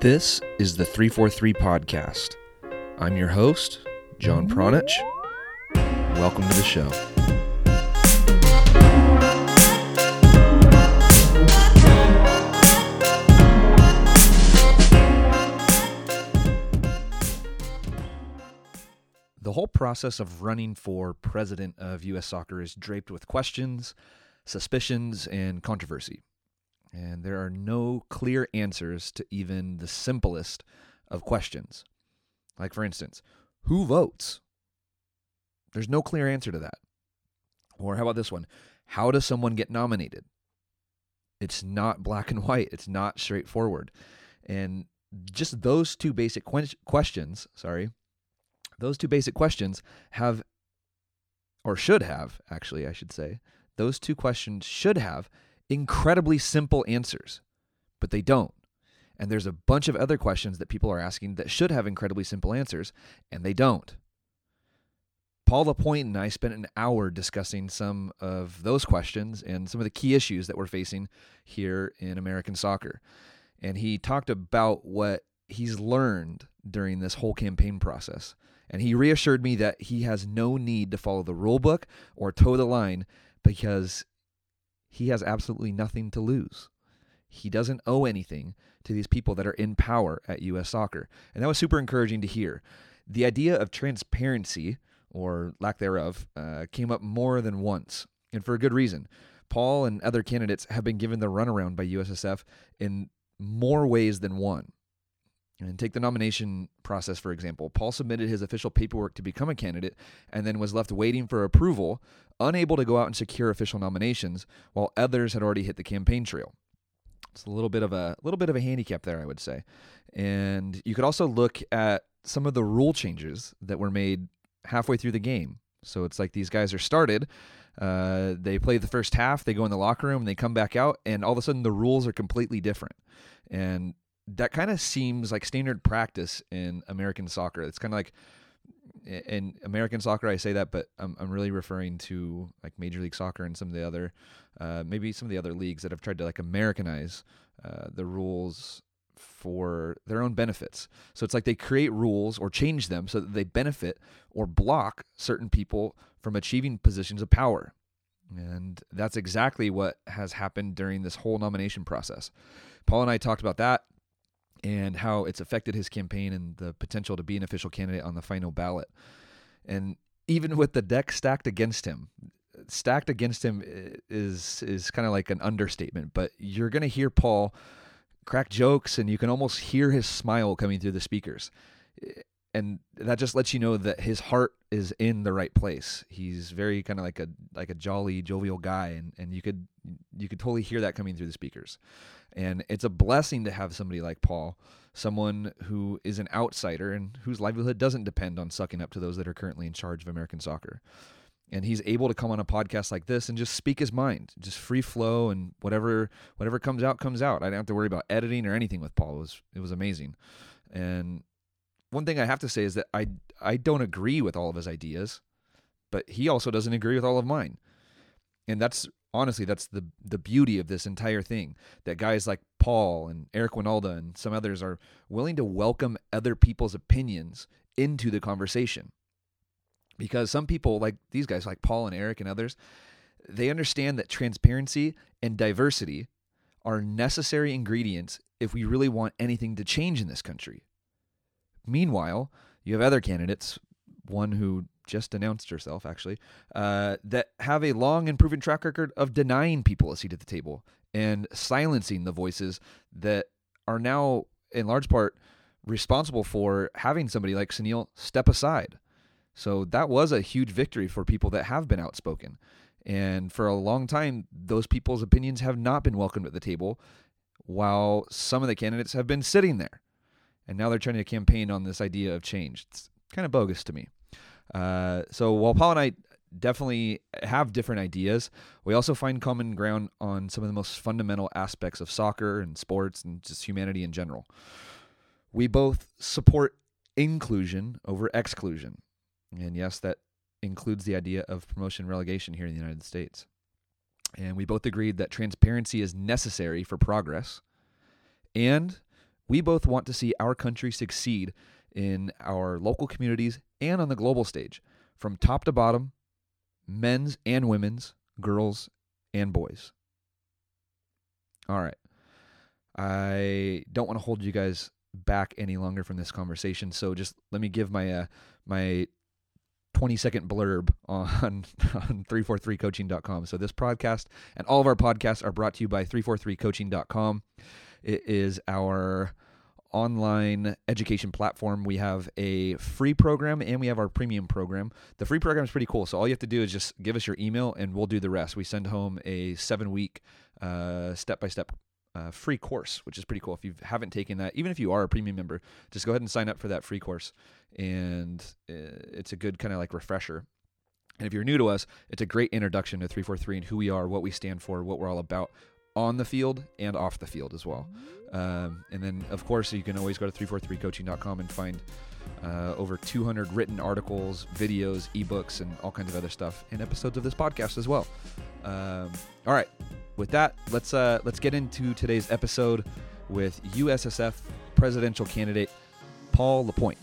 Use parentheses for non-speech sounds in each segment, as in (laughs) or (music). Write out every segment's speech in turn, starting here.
This is the 343 Podcast. I'm your host, John Pranjic. Welcome to the show. The whole process of running for president of U.S. soccer is draped with questions, suspicions, and controversy. And there are no clear answers to even the simplest of questions. Like, for instance, who votes? There's no clear answer to that. Or how about this one? How does someone get nominated? It's not black and (laughs) white, it's not straightforward. And just those two basic que- questions, sorry, those two basic questions have, or should have, actually, I should say, those two questions should have incredibly simple answers, but they don't. And there's a bunch of other questions that people are asking that should have incredibly simple answers, and they don't. Paul Lapointe and I spent an hour discussing some of those questions and some of the key issues that we're facing here in American soccer. And he talked about what he's learned during this whole campaign process. And he reassured me that he has no need to follow the rule book or toe the line because he has absolutely nothing to lose. He doesn't owe anything to these people that are in power at US Soccer. And that was super encouraging to hear. The idea of transparency, or lack thereof, uh, came up more than once, and for a good reason. Paul and other candidates have been given the runaround by USSF in more ways than one. And take the nomination process, for example. Paul submitted his official paperwork to become a candidate and then was left waiting for approval, unable to go out and secure official nominations, while others had already hit the campaign trail. It's a little bit of a little bit of a handicap there, I would say. And you could also look at some of the rule changes that were made halfway through the game. So it's like these guys are started, uh, they play the first half, they go in the locker room, they come back out, and all of a sudden the rules are completely different. And that kind of seems like standard practice in American soccer. It's kind of like in American soccer, I say that, but I'm, I'm really referring to like Major League Soccer and some of the other, uh, maybe some of the other leagues that have tried to like Americanize uh, the rules for their own benefits. So it's like they create rules or change them so that they benefit or block certain people from achieving positions of power. And that's exactly what has happened during this whole nomination process. Paul and I talked about that and how it's affected his campaign and the potential to be an official candidate on the final ballot. And even with the deck stacked against him, stacked against him eh, is is kind of like an understatement, but you're going to hear Paul crack jokes and you can almost hear his smile coming through the speakers. And that just lets you know that his heart is in the right place. He's very kind of like a like a jolly, jovial guy and and you could you could totally hear that coming through the speakers. And it's a blessing to have somebody like Paul, someone who is an outsider and whose livelihood doesn't depend on sucking up to those that are currently in charge of American soccer. And he's able to come on a podcast like this and just speak his mind, just free flow and whatever whatever comes out comes out. I didn't have to worry about editing or anything with Paul. It was it was amazing. And one thing I have to say is that I I don't agree with all of his ideas, but he also doesn't agree with all of mine. And that's honestly, that's the the beauty of this entire thing. That guys like Paul and Eric Wynalda and some others are willing to welcome other people's opinions into the conversation. Because some people, like these guys, like Paul and Eric and others, they understand that transparency and diversity are necessary ingredients if we really want anything to change in this country. Meanwhile, you have other candidates, one who just announced herself, actually, uh, that have a long and proven track record of denying people a seat at the table and silencing the voices that are now, in large part, responsible for having somebody like Sunil step aside. So that was a huge victory for people that have been outspoken. And for a long time, those people's opinions have not been welcomed at the table, while some of the candidates have been sitting there. And now they're trying to campaign on this idea of change. It's kind of bogus to me. Uh, so while Paul and I definitely have different ideas, we also find common ground on some of the most fundamental aspects of soccer and sports and just humanity in general. We both support inclusion over exclusion. And yes, that includes the idea of promotion and relegation here in the United States. And we both agreed that transparency is necessary for progress. And We both want to see our country succeed in our local communities and on the global stage, from top to bottom, men's and women's, girls and boys. All right. I don't want to hold you guys back any longer from this conversation, so just let me give my uh, my 20 second blurb on, (laughs) on 343coaching.com. So, this podcast and all of our podcasts are brought to you by 343coaching.com. It is our online education platform. We have a free program and we have our premium program. The free program is pretty cool. So, all you have to do is just give us your email and we'll do the rest. We send home a seven week step by step uh, free course, which is pretty cool. If you haven't taken that, even if you are a premium member, just go ahead and sign up for that free course. And uh, it's a good kind of like refresher. And if you're new to us, it's a great introduction to 343 and who we are, what we stand for, what we're all about on the field and off the field as well. Um, and then, of course, you can always go to 343coaching.com and find uh, over 200 written articles, videos, ebooks, and all kinds of other stuff, and episodes of this podcast as well. Um, all right, with that, let's uh, let's get into today's episode with USSF presidential candidate Paul LaPointe.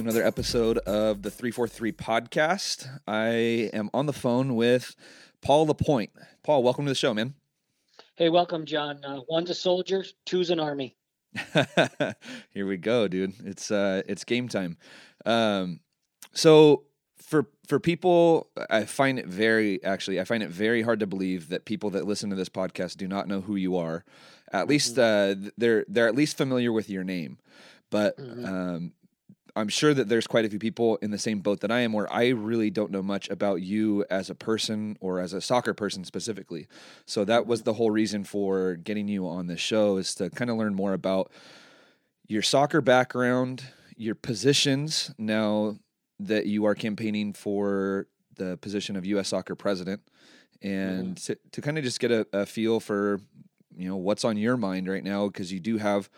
To another episode of the 343 podcast. I am on the phone with Paul LaPointe. Paul, welcome to the show, man. Hey, welcome, John. Uh, one's a soldier, two's an army. (laughs) Here we go, dude. It's uh, it's game time. Um, so for for people, I find it very actually, I find it very hard to believe that people that listen to this podcast do not know who you are. At least mm-hmm. uh, they're they're at least familiar with your name, but mm-hmm. um, I'm sure that there's quite a few people in the same boat that I am where I really don't know much about you as a person or as a soccer person specifically. So that was the whole reason for getting you on this show is to kind of learn more about your soccer background, your positions now that you are campaigning for the position of US soccer president and mm. to, to kind of just get a, a feel for you know what's on your mind right now because you do have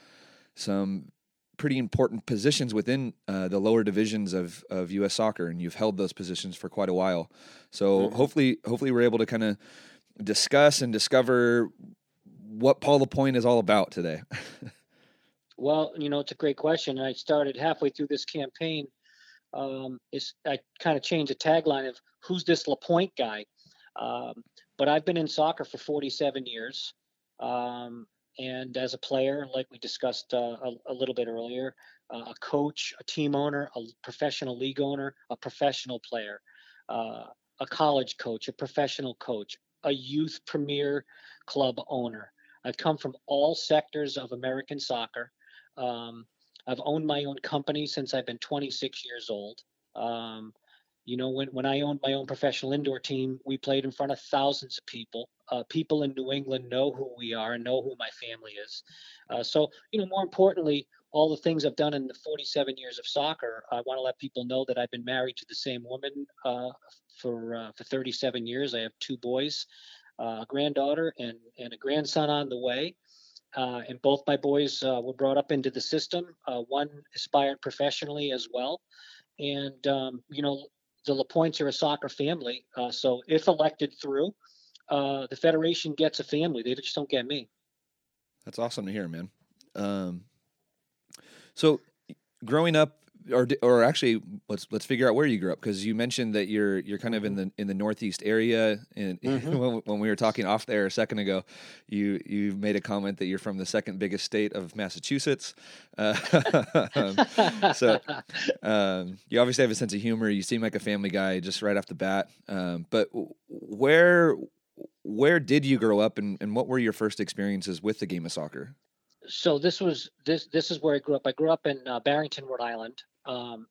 some pretty important positions within uh, the lower divisions of, of U.S. soccer, and you've held those positions for quite a while. So mm-hmm. hopefully, hopefully, we're able to kind of discuss and discover what Paul LaPointe is all about today. (laughs) well, you know, it's a great question. I started halfway through this campaign. Um, is I kind of changed the tagline of "Who's this LaPointe guy?" Um, but I've been in soccer for 47 years. Um, and as a player, like we discussed uh, a, a, little bit earlier, uh, a coach, a team owner, a professional league owner, a professional player, uh, a college coach, a professional coach, a youth premier club owner. I've come from all sectors of American soccer. Um, I've owned my own company since I've been 26 years old. Um, you know, when, when I owned my own professional indoor team, we played in front of thousands of people. Uh, people in New England know who we are and know who my family is. Uh, so, you know, more importantly, all the things I've done in the 47 years of soccer, I want to let people know that I've been married to the same woman uh, for uh, for 37 years. I have two boys, uh, a granddaughter, and and a grandson on the way. Uh, and both my boys were brought up into the system. one aspired professionally as well, and um, you know the LaPointes are a soccer family. Uh, so if elected through, uh, the federation gets a family. They just don't get me. That's awesome to hear, man. Um, so growing up or or actually let's let's figure out where you grew up because you mentioned that you're you're kind of in the in the northeast area and (laughs) mm-hmm. when, when, we were talking off there a second ago you you made a comment that you're from the second biggest state of Massachusetts. Uh, (laughs) so um, you obviously have a sense of humor. You seem like a family guy just right off the bat. Um, but where where did you grow up and, and what were your first experiences with the game of soccer so this was this this is where I grew up. I grew up in uh, Barrington, Rhode Island. Um,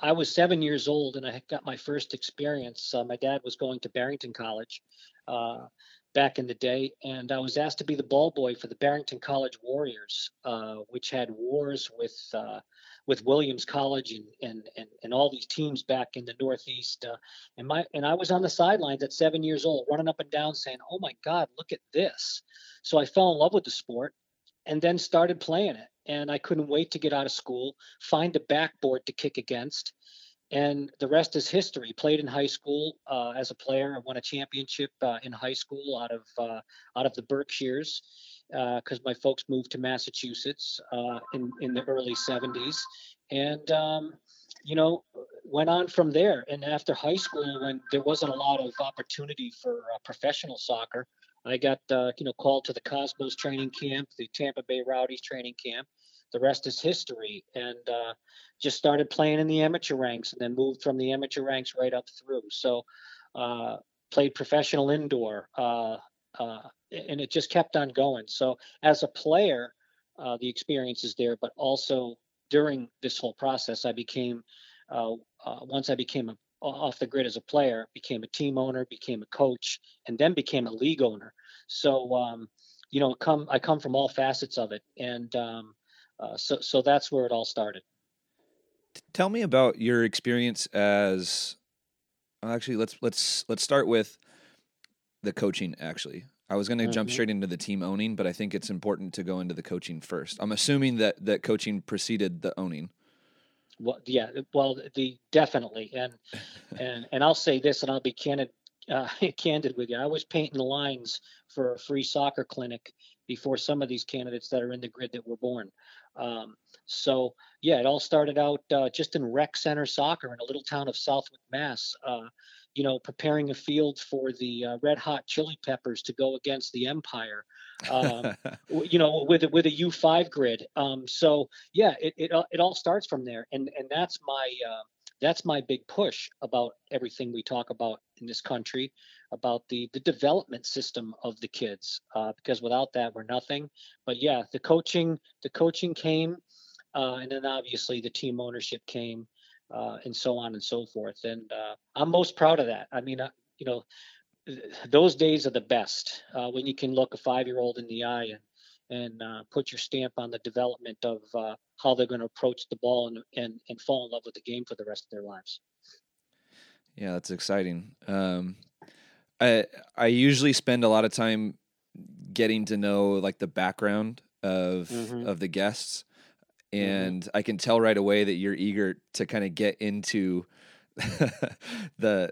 I was seven years old and I got my first experience. Uh, my dad was going to Barrington College uh, back in the day, and I was asked to be the ball boy for the Barrington College Warriors, uh, which had wars with uh, with Williams College and, and and and all these teams back in the Northeast. Uh, and my and I was on the sidelines at seven years old, running up and down, saying, "Oh my God, look at this!" So I fell in love with the sport and then started playing it. and I couldn't wait to get out of school, find a backboard to kick against, and the rest is history. Played in high school uh, as a player. I won a championship uh, in high school out of uh, out of the Berkshires because uh, my folks moved to Massachusetts uh, in in the early '70s, and um, you know went on from there. And after high school, when there wasn't a lot of opportunity for uh, professional soccer, I got you know called to the Cosmos training camp, the Tampa Bay Rowdies training camp. The rest is history, and just started playing in the amateur ranks and then moved from the amateur ranks right up through. So uh, played professional indoor, uh, uh, and it just kept on going. So as a player, uh, the experience is there, but also during this whole process, I became uh, uh, once I became a, off the grid as a player, became a team owner, became a coach, and then became a league owner. So um, you know, come I come from all facets of it, and um, so so that's where it all started. Tell me about your experience as actually let's let's let's start with the coaching actually. I was going to mm-hmm. jump straight into the team owning, but I think it's important to go into the coaching first. I'm assuming that that coaching preceded the owning. Well, yeah, well, the definitely, and (laughs) and and I'll say this, and I'll be candid, uh, (laughs) candid with you. I was painting the lines for a free soccer clinic before some of these candidates that are in the grid that were born. Um, so yeah, it all started out uh, just in rec center soccer in a little town of Southwick, Mass. Uh, you know, preparing a field for the uh, Red Hot Chili Peppers to go against the Empire. Um, (laughs) you know, with with a U five grid. Um, so yeah, it, it it all starts from there, and and that's my uh, that's my big push about everything we talk about in this country about the the development system of the kids. Uh, because without that we're nothing. But yeah the coaching the coaching came uh, and then obviously the team ownership came uh, and so on and so forth. And uh, i'm most proud of that. I mean uh, you know those days are the best uh, when you can look a five year old in the eye and and uh, put your stamp on the development of uh, how they're going to approach the ball and, and, and fall in love with the game for the rest of their lives. Yeah, that's exciting. Um, I I usually spend a lot of time getting to know like the background of mm-hmm. of the guests, mm-hmm. and mm-hmm. I can tell right away that you're eager to kind of get into (laughs) the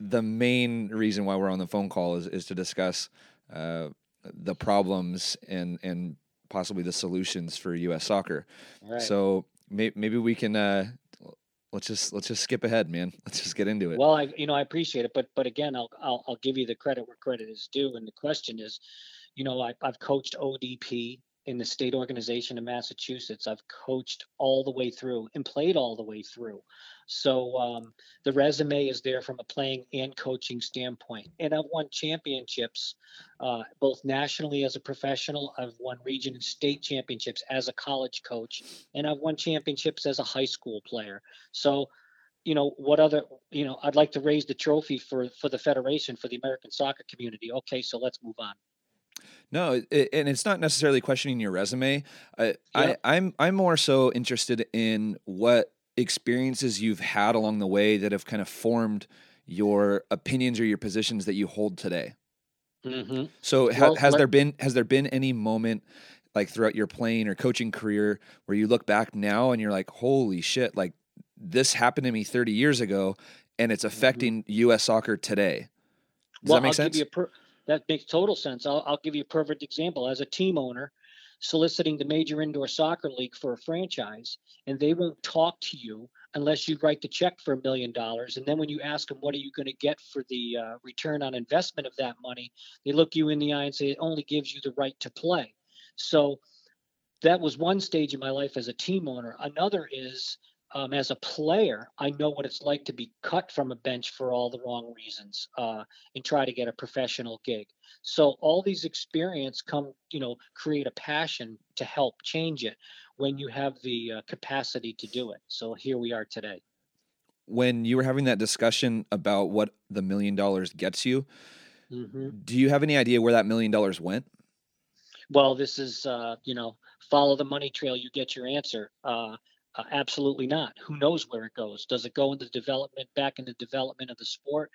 the main reason why we're on the phone call is is to discuss uh, the problems and and possibly the solutions for U.S. soccer. Right. So may, maybe we can uh, let's just let's just skip ahead, man. (laughs) Let's just get into it. Well, I you know I appreciate it, but but again, I'll I'll, I'll give you the credit where credit is due. And the question is, you know, I, I've coached ODP in the state organization in Massachusetts. I've coached all the way through and played all the way through. So um, the resume is there from a playing and coaching standpoint. And I've won championships uh, both nationally as a professional. I've won region and state championships as a college coach, and I've won championships as a high school player. So you know what other you know i'd like to raise the trophy for for the federation for the american soccer community okay so let's move on no, it, and it's not necessarily questioning your resume. I, I, I'm I'm more so interested in what experiences you've had along the way that have kind of formed your opinions or your positions that you hold today. Mm-hmm. So, ha- well, has let- there been has there been any moment like throughout your playing or coaching career where you look back now and you're like, "Holy shit!" Like this happened to me 30 years ago, and it's mm-hmm. affecting mm-hmm. U.S. soccer today. Does well, that make I'll sense? Per- that makes total sense. I'll, I'll give you a perfect example. As a team owner, soliciting the major indoor soccer league for a franchise and they won't talk to you unless you write the check for a million dollars and then when you ask them what are you going to get for the uh, return on investment of that money they look you in the eye and say it only gives you the right to play so that was one stage in my life as a team owner another is um, as a player, I know what it's like to be cut from a bench for all the wrong reasons uh, and try to get a professional gig. So all these experience come, you know, create a passion to help change it when you have the uh, capacity to do it. So here we are today. When you were having that discussion about what the million dollars gets you, mm-hmm. do you have any idea where that million dollars went? Well, this is, uh, you know, follow the money trail, you get your answer. Uh, uh, absolutely not. Who knows where it goes? Does it go into development, back into development of the sport?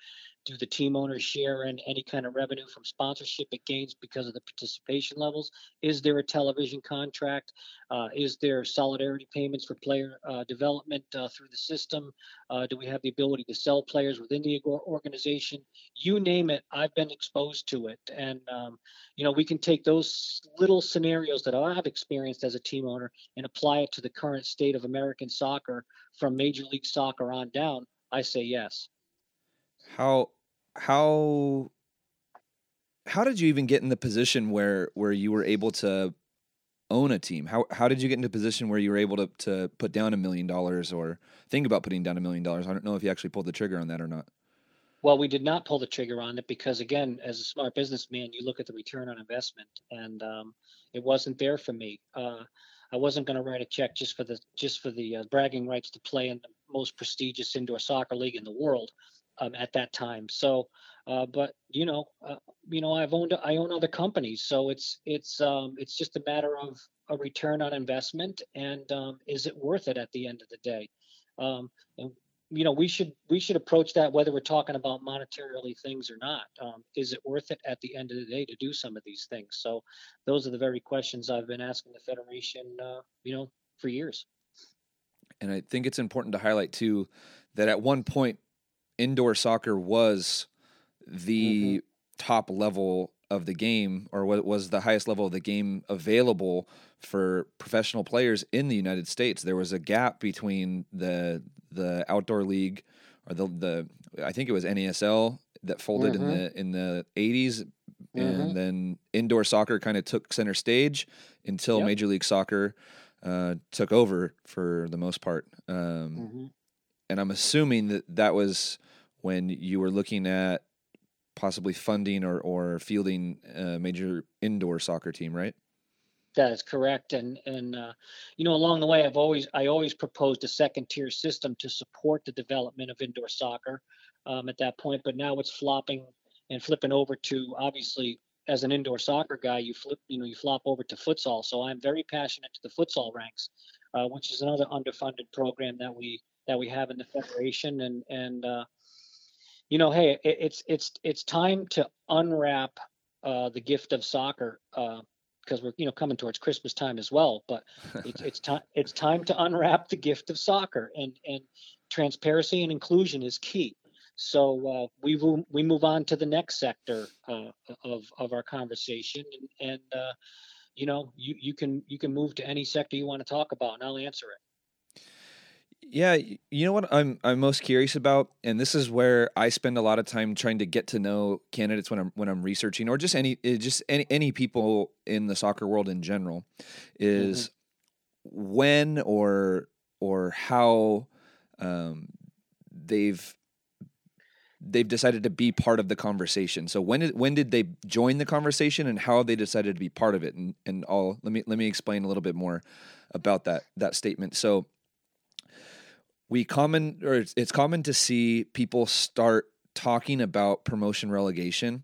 Do the team owners share in any kind of revenue from sponsorship it gains because of the participation levels? Is there a television contract? Uh, is there solidarity payments for player uh, development uh, through the system? Uh, do we have the ability to sell players within the organization? You name it, I've been exposed to it. And, um, you know, we can take those little scenarios that I've experienced as a team owner and apply it to the current state of American soccer from Major League Soccer on down. I say yes. How how how did you even get in the position where where you were able to own a team? How how did you get into a position where you were able to to put down a million dollars or think about putting down a million dollars? I don't know if you actually pulled the trigger on that or not. Well, we did not pull the trigger on it because, again, as a smart businessman, you look at the return on investment, and um, it wasn't there for me. Uh, I wasn't going to write a check just for the just for the uh, bragging rights to play in the most prestigious indoor soccer league in the world um, at that time. So, uh, but you know, uh, you know, I've owned I own other companies, so it's it's um, it's just a matter of a return on investment and um, is it worth it at the end of the day? Um, and you know, we should we should approach that whether we're talking about monetarily things or not. Um, is it worth it at the end of the day to do some of these things? So, those are the very questions I've been asking the federation, uh, you know, for years. And I think it's important to highlight too that at one point indoor soccer was the mm-hmm. top level of the game or what was the highest level of the game available for professional players in the United States. There was a gap between the the outdoor league or the the I think it was NASL that folded mm-hmm. in the in the 80s mm-hmm. and then indoor soccer kind of took center stage until yep. Major League Soccer uh, took over for the most part. Um, mm-hmm. And I'm assuming that that was when you were looking at possibly funding or, or fielding a major indoor soccer team, right? That is correct, and and uh, you know along the way I've always I always proposed a second tier system to support the development of indoor soccer um, at that point, but now it's flopping and flipping over to obviously as an indoor soccer guy you flip you know you flop over to futsal. So I'm very passionate to the futsal ranks, uh, which is another underfunded program that we that we have in the federation, and and uh, you know, hey, it, it's it's it's time to unwrap uh, the gift of soccer because uh, we're you know coming towards Christmas time as well. But it's it's time (laughs) it's time to unwrap the gift of soccer, and and transparency and inclusion is key. So uh, we move, we move on to the next sector uh, of of our conversation, and, and uh, you know you you can you can move to any sector you want to talk about, and I'll answer it. Yeah, you know what I'm I'm most curious about, and this is where I spend a lot of time trying to get to know candidates when I'm when I'm researching, or just any eh, just any any people in the soccer world in general, is mm-hmm. when or or how um, they've they've decided to be part of the conversation. So when did when did they join the conversation, and how they decided to be part of it? And and all let me let me explain a little bit more about that that statement. So we common or it's, it's common to see people start talking about promotion relegation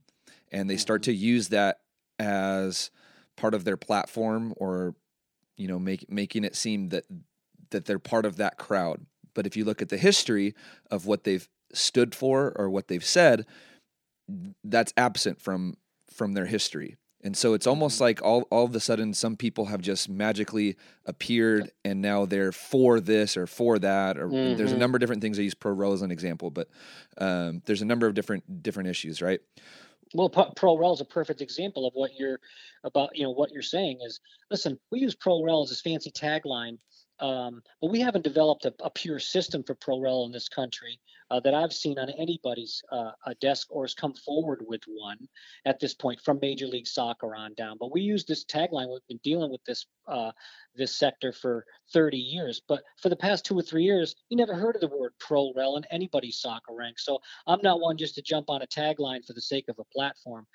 and they start mm-hmm. to use that as part of their platform or you know make, making it seem that that they're part of that crowd but if you look at the history of what they've stood for or what they've said that's absent from from their history and so it's almost mm-hmm. like all, all of a sudden some people have just magically appeared and now they're for this or for that or mm-hmm. there's a mm-hmm. number of different things. I use pro rel as an example, but um, there's a number of different different issues, right? Well, pro rel is a perfect example of what you're about. You know what you're saying is, listen, we use pro rel as this fancy tagline um, but we haven't developed a, a, pure system for pro rel in this country uh, that I've seen on anybody's uh, desk or has come forward with one at this point from Major League Soccer on down. But we use this tagline. We've been dealing with this uh, this sector for 30 years. But for the past two or three years, you never heard of the word pro rel in anybody's soccer rank. So I'm not one just to jump on a tagline for the sake of a platform.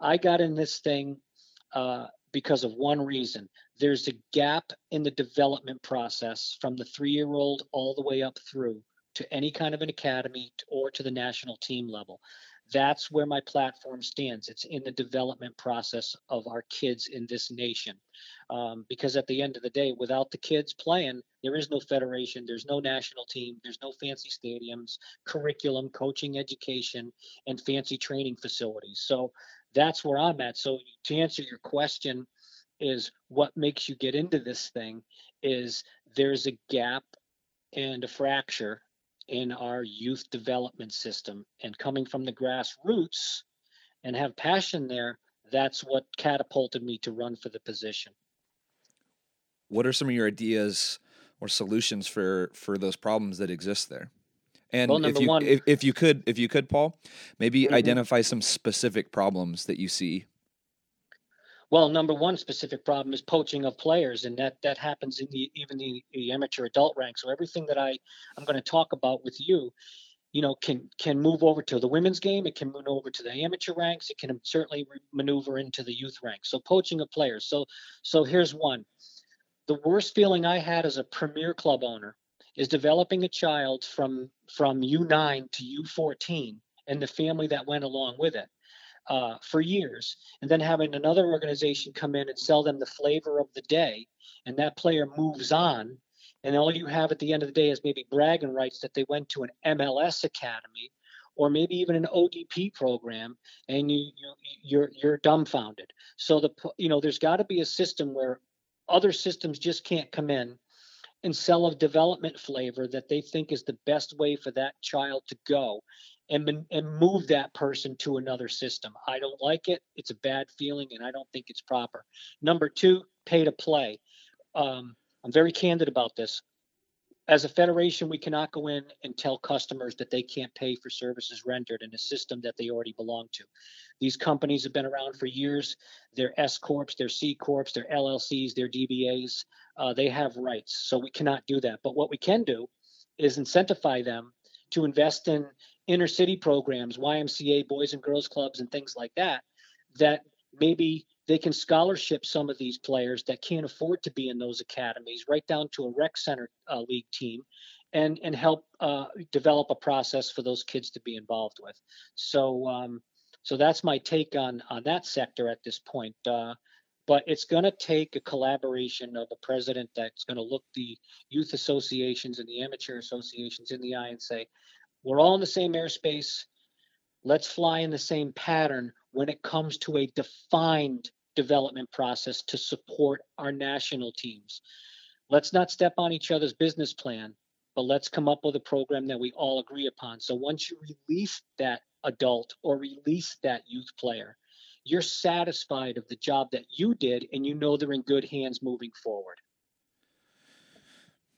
I got in this thing uh, because of one reason there's a gap in the development process from the three year old all the way up through to any kind of an academy or to the national team level. that's where my platform stands. It's in the development process of our kids in this nation. Um, because at the end of the day, without the kids playing, there is no federation, there's no national team, there's no fancy stadiums, curriculum, coaching, education, and fancy training facilities. So that's where I'm at. So to answer your question, is what makes you get into this thing is there's a gap and a fracture in our youth development system. And coming from the grassroots and have passion there that's what catapulted me to run for the position. What are some of your ideas or solutions for for those problems that exist there and well, if you one, if, if you could if you could paul maybe mm-hmm. identify some specific problems that you see well, number one specific problem is poaching of players, and that that happens in the even the, the amateur adult rank. So everything that I I'm going to talk about with you, you know, can can move over to the women's game. It can move over to the amateur ranks. It can certainly maneuver into the youth ranks. So poaching of players. So so here's one. The worst feeling I had as a premier club owner is developing a child from from U9 to U14 and the family that went along with it uh, for years, and then having another organization come in and sell them the flavor of the day, and that player moves on, and all you have at the end of the day is maybe bragging rights that they went to an MLS academy, or maybe even an ODP program, and you, you you're you're dumbfounded. So the you know there's got to be a system where other systems just can't come in and sell a development flavor that they think is the best way for that child to go and and move that person to another system. I don't like it. It's a bad feeling, and I don't think it's proper. Number two, pay to play. Um, I'm very candid about this. As a federation, we cannot go in and tell customers that they can't pay for services rendered in a system that they already belong to. These companies have been around for years. They're S corps, they're C corps, they're LLCs, they're DBAs. Uh, they have rights, so we cannot do that. But what we can do is incentivize them to invest in inner city programs, YMCA, Boys and Girls Clubs, and things like that, that maybe they can scholarship some of these players that can't afford to be in those academies right down to a rec center uh, league team and and help uh, develop a process for those kids to be involved with. So um, so that's my take on on that sector at this point. Uh, but it's going to take a collaboration of a president that's going to look the youth associations and the amateur associations in the eye and say we're all in the same airspace. Let's fly in the same pattern when it comes to a defined development process to support our national teams. Let's not step on each other's business plan, but let's come up with a program that we all agree upon. So once you release that adult or release that youth player, you're satisfied of the job that you did and you know they're in good hands moving forward.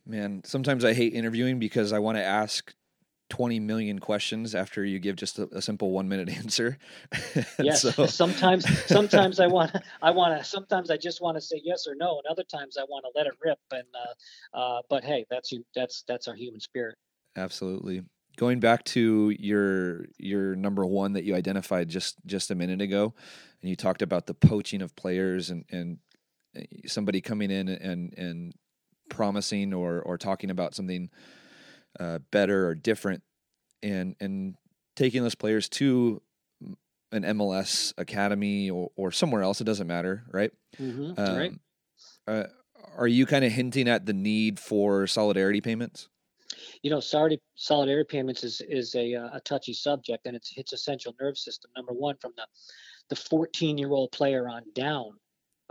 Man, sometimes I hate interviewing because I want to ask 20 million questions after you give just a, a simple one minute (laughs) answer. yes. So... (laughs) sometimes, (laughs) sometimes I want, I want to, sometimes I just want to say yes or no. And other times I want to let it rip. And, uh, uh, but Hey, that's you, that's, that's our human spirit. Absolutely. Going back to your, your number one that you identified just, just a minute ago, and you talked about the poaching of players and, and eh, somebody coming in and, and promising or, or talking about something, uh, better or different, and and taking those players to an MLS academy or, or somewhere else. It doesn't matter, right? Mm-hmm. Um, right. Uh, are you kind of hinting at the need for solidarity payments? You know, solidarity payments is is a, uh, a touchy subject, and it's hits a central nerve system. Number one, from the the 14 year old player on down,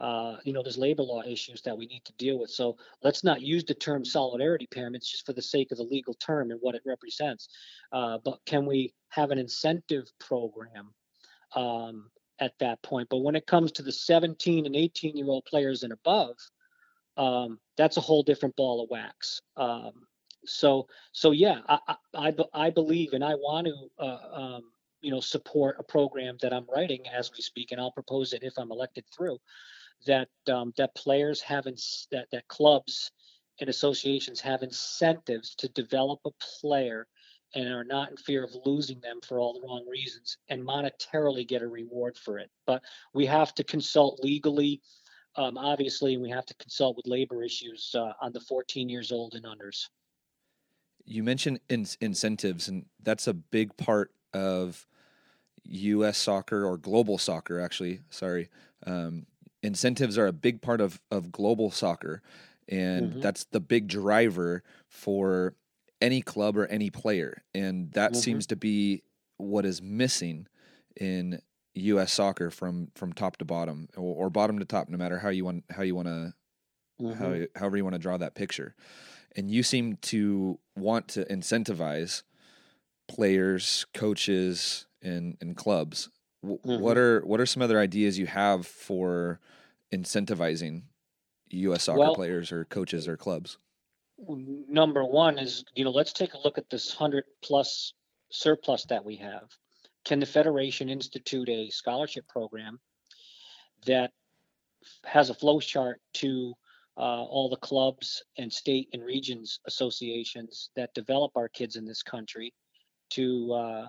uh, you know, there's labor law issues that we need to deal with. So let's not use the term solidarity pyramids just for the sake of the legal term and what it represents. Uh, but can we have an incentive program um, at that point? But when it comes to the 17 and 18 year old players and above, um, that's a whole different ball of wax. Um, so, so yeah, I, I, I, believe and I want to, uh, um, you know, support a program that I'm writing as we speak, and I'll propose it if I'm elected through that um, that players have that that clubs and associations have incentives to develop a player and are not in fear of losing them for all the wrong reasons and monetarily get a reward for it. But we have to consult legally, um, obviously, and we have to consult with labor issues uh, on the 14 years old and unders. You mentioned in- incentives, and that's a big part of U.S. soccer or global soccer, actually, sorry, um, incentives are a big part of of global soccer, and mm-hmm. that's the big driver for any club or any player, and that mm-hmm. seems to be what is missing in U.S. soccer from from top to bottom or, or bottom to top, no matter how you want how you want to mm-hmm. how however you want to draw that picture. And you seem to want to incentivize players, coaches, and and clubs. Mm-hmm. What are what are some other ideas you have for incentivizing U.S. soccer well, players or coaches or clubs? Number one is you know let's take a look at this hundred plus surplus that we have can the Federation institute a scholarship program that has a flow chart to uh, all the clubs and state and regions associations that develop our kids in this country to uh,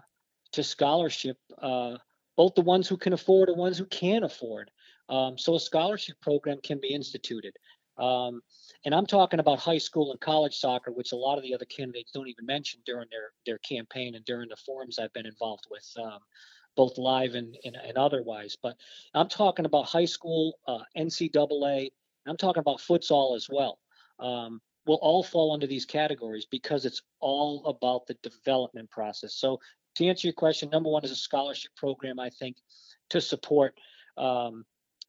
to scholarship uh, both the ones who can afford and ones who can't afford. Um, so a scholarship program can be instituted. Um, and I'm talking about high school and college soccer, which a lot of the other candidates don't even mention during their their campaign and during the forums I've been involved with, um, both live and, and, and otherwise. But I'm talking about high school, uh, NCAA. I'm talking about futsal as well. Um, will all fall under these categories because it's all about the development process. So to answer your question, number one is a scholarship program. I think to support, um,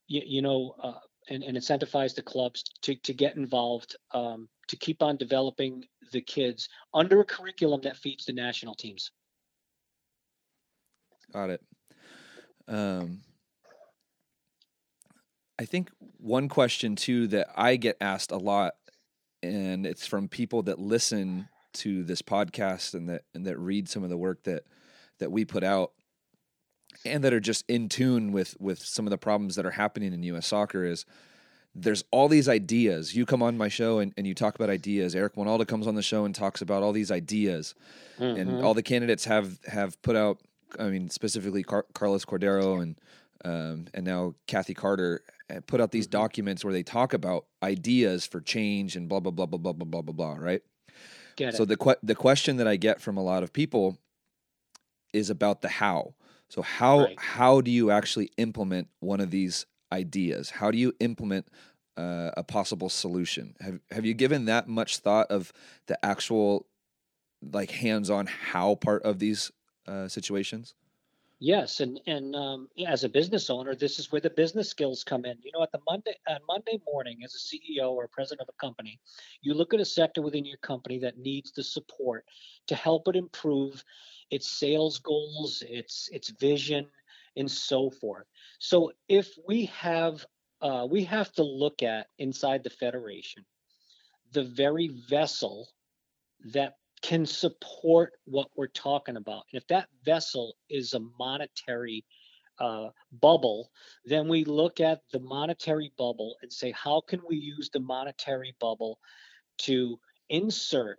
you, you, know, uh, and, and incentivize the clubs to, to get involved, um, to keep on developing the kids under a curriculum that feeds the national teams. Got it. Um, I think one question too that I get asked a lot, and it's from people that listen to this podcast and that and that read some of the work that that we put out and that are just in tune with with some of the problems that are happening in US soccer is there's all these ideas. You come on my show and, and you talk about ideas. Eric Wynalda comes on the show and talks about all these ideas. Mm-hmm. And all the candidates have have put out I mean specifically Car- Carlos Cordeiro and um, and now Kathy Carter put out these mm-hmm. documents where they talk about ideas for change and blah blah blah blah blah blah blah blah blah, right? Get So the que- the question that I get from a lot of people is about the how. So how right. how do you actually implement one of these ideas? How do you implement uh, a possible solution? Have have you given that much thought of the actual like hands-on how part of these uh, situations? Yes, and and um, as a business owner, this is where the business skills come in. You know, at the Monday on Monday morning, as a CEO or president of a company, you look at a sector within your company that needs the support to help it improve its sales goals, its its vision, and so forth. So if we have uh, we have to look at inside the federation the very vessel that can support what we're talking about. And if that vessel is a monetary uh, bubble, then we look at the monetary bubble and say, how can we use the monetary bubble to insert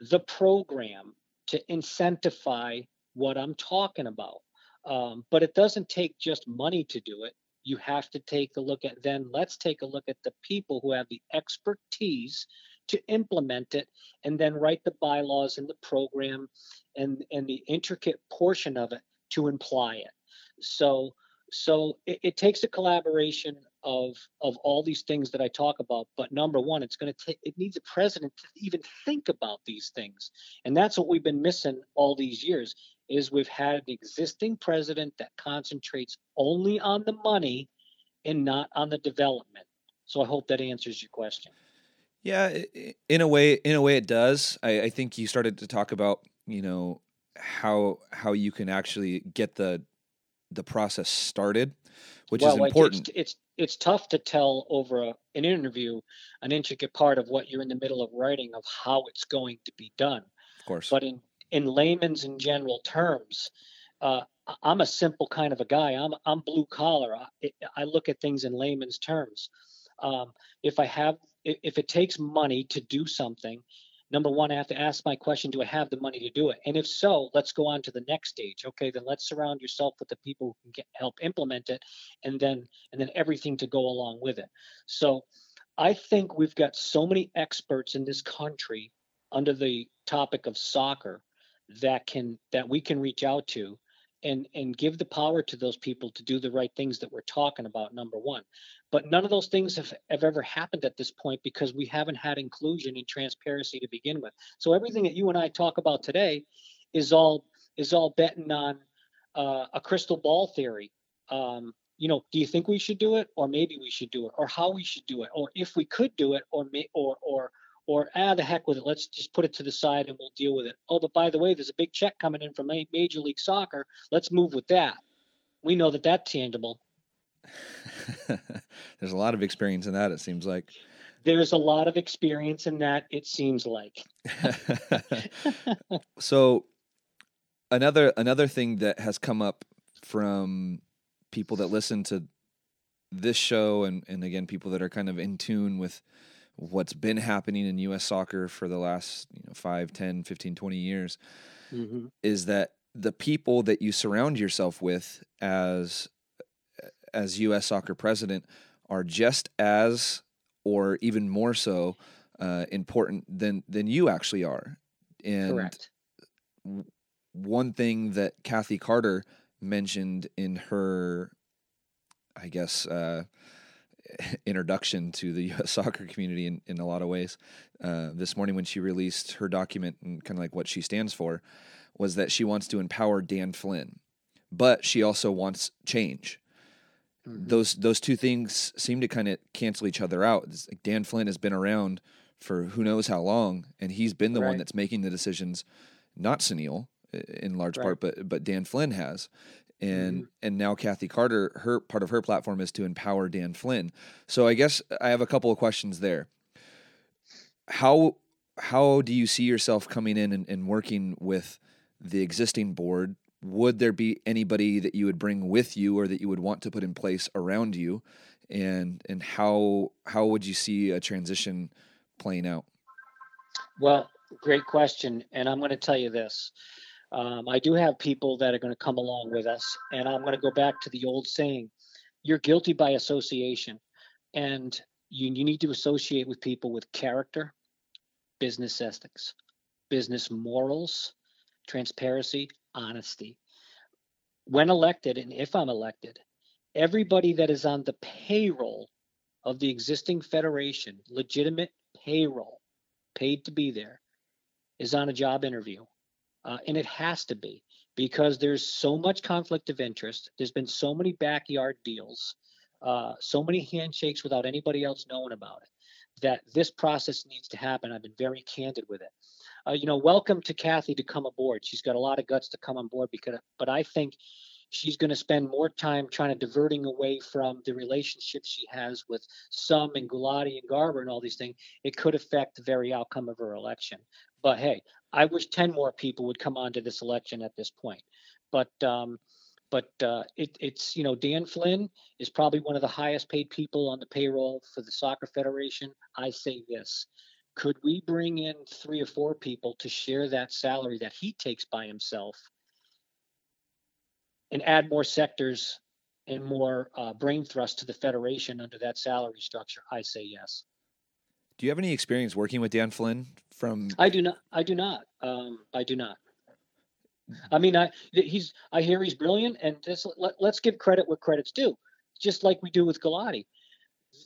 the program to incentivize what I'm talking about. Um, but it doesn't take just money to do it. You have to take a look at then let's take a look at the people who have the expertise to implement it and then write the bylaws and the program and, and the intricate portion of it to imply it. So so it, it takes a collaboration of of all these things that I talk about. But number one, it's going to take it needs a president to even think about these things, and that's what we've been missing all these years. Is we've had an existing president that concentrates only on the money and not on the development. So I hope that answers your question. Yeah, in a way, in a way, it does. I, I think you started to talk about you know how how you can actually get the the process started, which well, is important. It's, it's, it's tough to tell over a, an interview an intricate part of what you're in the middle of writing of how it's going to be done. Of course. But in in layman's and general terms, uh, I'm a simple kind of a guy. I'm I'm blue collar. I, I look at things in layman's terms. Um, if I have if it takes money to do something number one, I have to ask my question do I have the money to do it? And if so, let's go on to the next stage. Okay, then let's surround yourself with the people who can get, help implement it and then and then everything to go along with it. So I think we've got so many experts in this country under the topic of soccer that can that we can reach out to and and give the power to those people to do the right things that we're talking about number one. But none of those things have, have ever happened at this point because we haven't had inclusion and transparency to begin with. So everything that you and i talk about today is all is all betting on uh, a crystal ball theory. Um, you know do you think we should do it or maybe we should do it or how we should do it or if we could do it or may or or or ah the heck with it. Let's just put it to the side and we'll deal with it. Oh but by the way there's a big check coming in from major league soccer. Let's move with that. We know that that's tangible. (laughs) There's a lot of experience in that it seems like. There's a lot of experience in that it seems like. (laughs) (laughs) So another another thing that has come up from people that listen to this show and and again people that are kind of in tune with what's been happening in US soccer for the last you know 5 10 15 20 years mm-hmm. is that the people that you surround yourself with as as US soccer president are just as or even more so uh, important than than you actually are and Correct. one thing that Kathy Carter mentioned in her I guess uh, (laughs) introduction to the U.S. (laughs) soccer community in, in a lot of ways. Uh, this morning, when she released her document and kind of like what she stands for, was that she wants to empower Dan Flynn, but she also wants change. Mm-hmm. Those those two things seem to kind of cancel each other out. Like Dan Flynn has been around for who knows how long, and he's been the right. one that's making the decisions, not Sunil in large right. part, but but Dan Flynn has and mm-hmm. and now Kathy Carter, her part of her platform is to empower Dan Flynn. So I guess I have a couple of questions there. How how do you see yourself coming in and, and working with the existing board? Would there be anybody that you would bring with you or that you would want to put in place around you? And and how how would you see a transition playing out? Well, great question. And I'm going to tell you this. Um, I do have people that are going to come along with us, and I'm going to go back to the old saying: "You're guilty by association," and you, you need to associate with people with character, business ethics, business morals, transparency, honesty. When elected, and if I'm elected, everybody that is on the payroll of the existing federation, legitimate payroll, paid to be there, is on a job interview uh, and it has to be because there's so much conflict of interest. There's been so many backyard deals, uh, so many handshakes without anybody else knowing about it, that this process needs to happen. I've been very candid with it. Uh, you know, welcome to Kathy to come aboard. She's got a lot of guts to come on board because, but I think she's going to spend more time trying to diverting away from the relationship she has with Sunil Gulati and Garber and all these things. It could affect the very outcome of her election. But hey, I wish 10 more people would come onto this election at this point. But um, but uh, it, it's you know Dan Flynn is probably one of the highest paid people on the payroll for the soccer federation. I say this: could we bring in three or four people to share that salary that he takes by himself, and add more sectors and more uh, brain thrust to the federation under that salary structure? I say yes. Do you have any experience working with Dan Flynn from? I do not. I do not. Um, I do not. I mean, I he's. I hear he's brilliant, and just let, let's give credit what credit's due, just like we do with Gulati.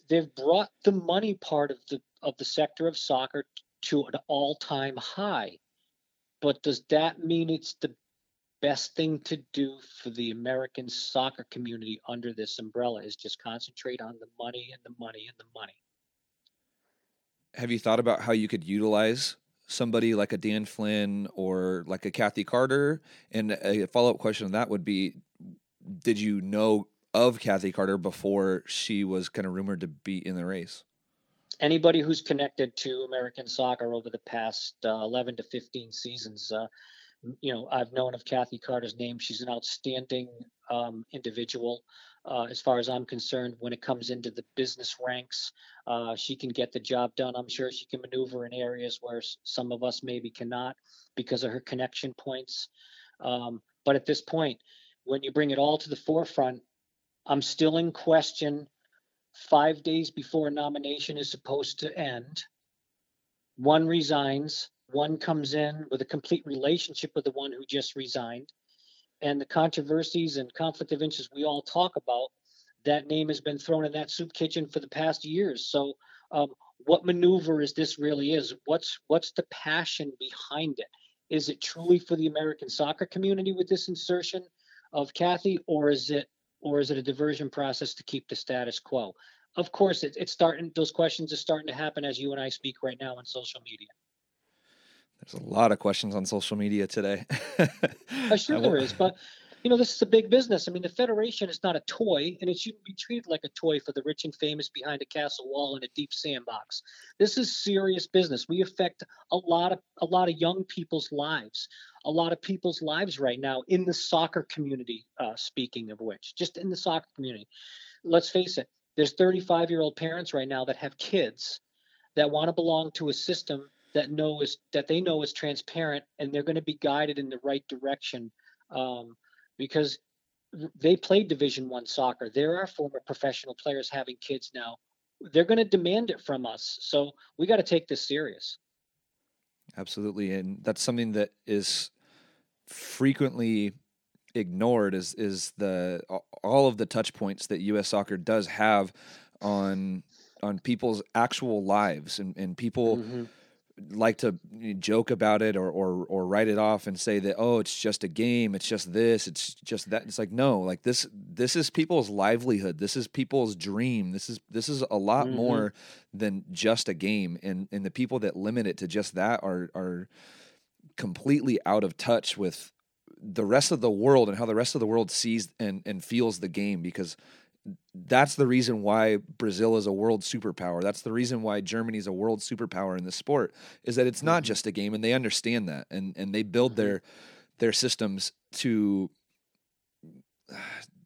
They've brought the money part of the of the sector of soccer to an all-time high, but does that mean it's the best thing to do for the American soccer community under this umbrella? Is just concentrate on the money and the money and the money have you thought about how you could utilize somebody like a Dan Flynn or like a Kathy Carter? And a follow up question on that would be Did you know of Kathy Carter before she was kind of rumored to be in the race? Anybody who's connected to American soccer over the past uh, 11 to 15 seasons, uh, you know, I've known of Kathy Carter's name. She's an outstanding um, individual uh, as far as I'm concerned, when it comes into the business ranks. Uh, she can get the job done. I'm sure she can maneuver in areas where some of us maybe cannot because of her connection points. Um, but at this point, when you bring it all to the forefront, I'm still in question five days before nomination is supposed to end. One resigns, one comes in with a complete relationship with the one who just resigned and the controversies and conflict of interest we all talk about, that name has been thrown in that soup kitchen for the past years. So, um, what maneuver is this really is? What's what's the passion behind it? Is it truly for the American soccer community with this insertion of Kathy, or is it or is it a diversion process to keep the status quo? Of course, it, it's starting. Those questions are starting to happen as you and I speak right now on social media. There's a lot of questions on social media today. uh, sure, (laughs) there is, but you know, this is a big business. I mean, the Federation is not a toy, and it shouldn't be treated like a toy for the rich and famous behind a castle wall in a deep sandbox. This is serious business. We affect a lot of a lot of young people's lives, a lot of people's lives right now in the soccer community. Uh, speaking of which, just in the soccer community, let's face it. There's 35 year old parents right now that have kids that want to belong to a system that know is that they know is transparent and they're going to be guided in the right direction. Um, because they played division one soccer. There are former professional players having kids now. They're going to demand it from us. So we got to take this serious. Absolutely. And that's something that is frequently ignored is is the all of the touch points that US soccer does have on on people's actual lives and, and people mm-hmm like to joke about it or, or or write it off and say that oh it's just a game. It's just this. It's just that. It's like no like this this is people's livelihood. This is people's dream. This is this is a lot mm-hmm. more than just a game. And and the people that limit it to just that are are completely out of touch with the rest of the world and how the rest of the world sees and and feels the game because that's the reason why Brazil is a world superpower. That's the reason why Germany is a world superpower in the sport is that it's not mm-hmm. just a game and they understand that and and they build mm-hmm. their their systems to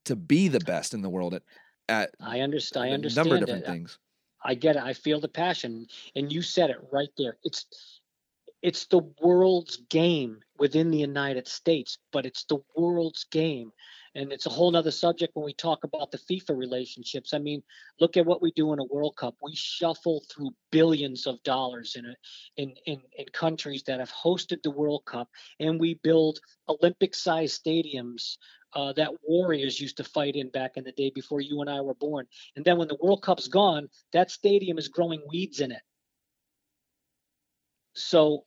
to be the best in the world at at I understand I understand a number of different it. things. I get it. I feel the passion and you said it right there. It's it's the world's game within the United States, but it's the world's game and it's a whole nother subject when we talk about the FIFA relationships. I mean, look at what we do in a World Cup. We shuffle through billions of dollars in a, in, in in countries that have hosted the World Cup, and we build Olympic-sized stadiums uh, that Warriors used to fight in back in the day before you and I were born. And then when the World Cup's gone, that stadium is growing weeds in it. So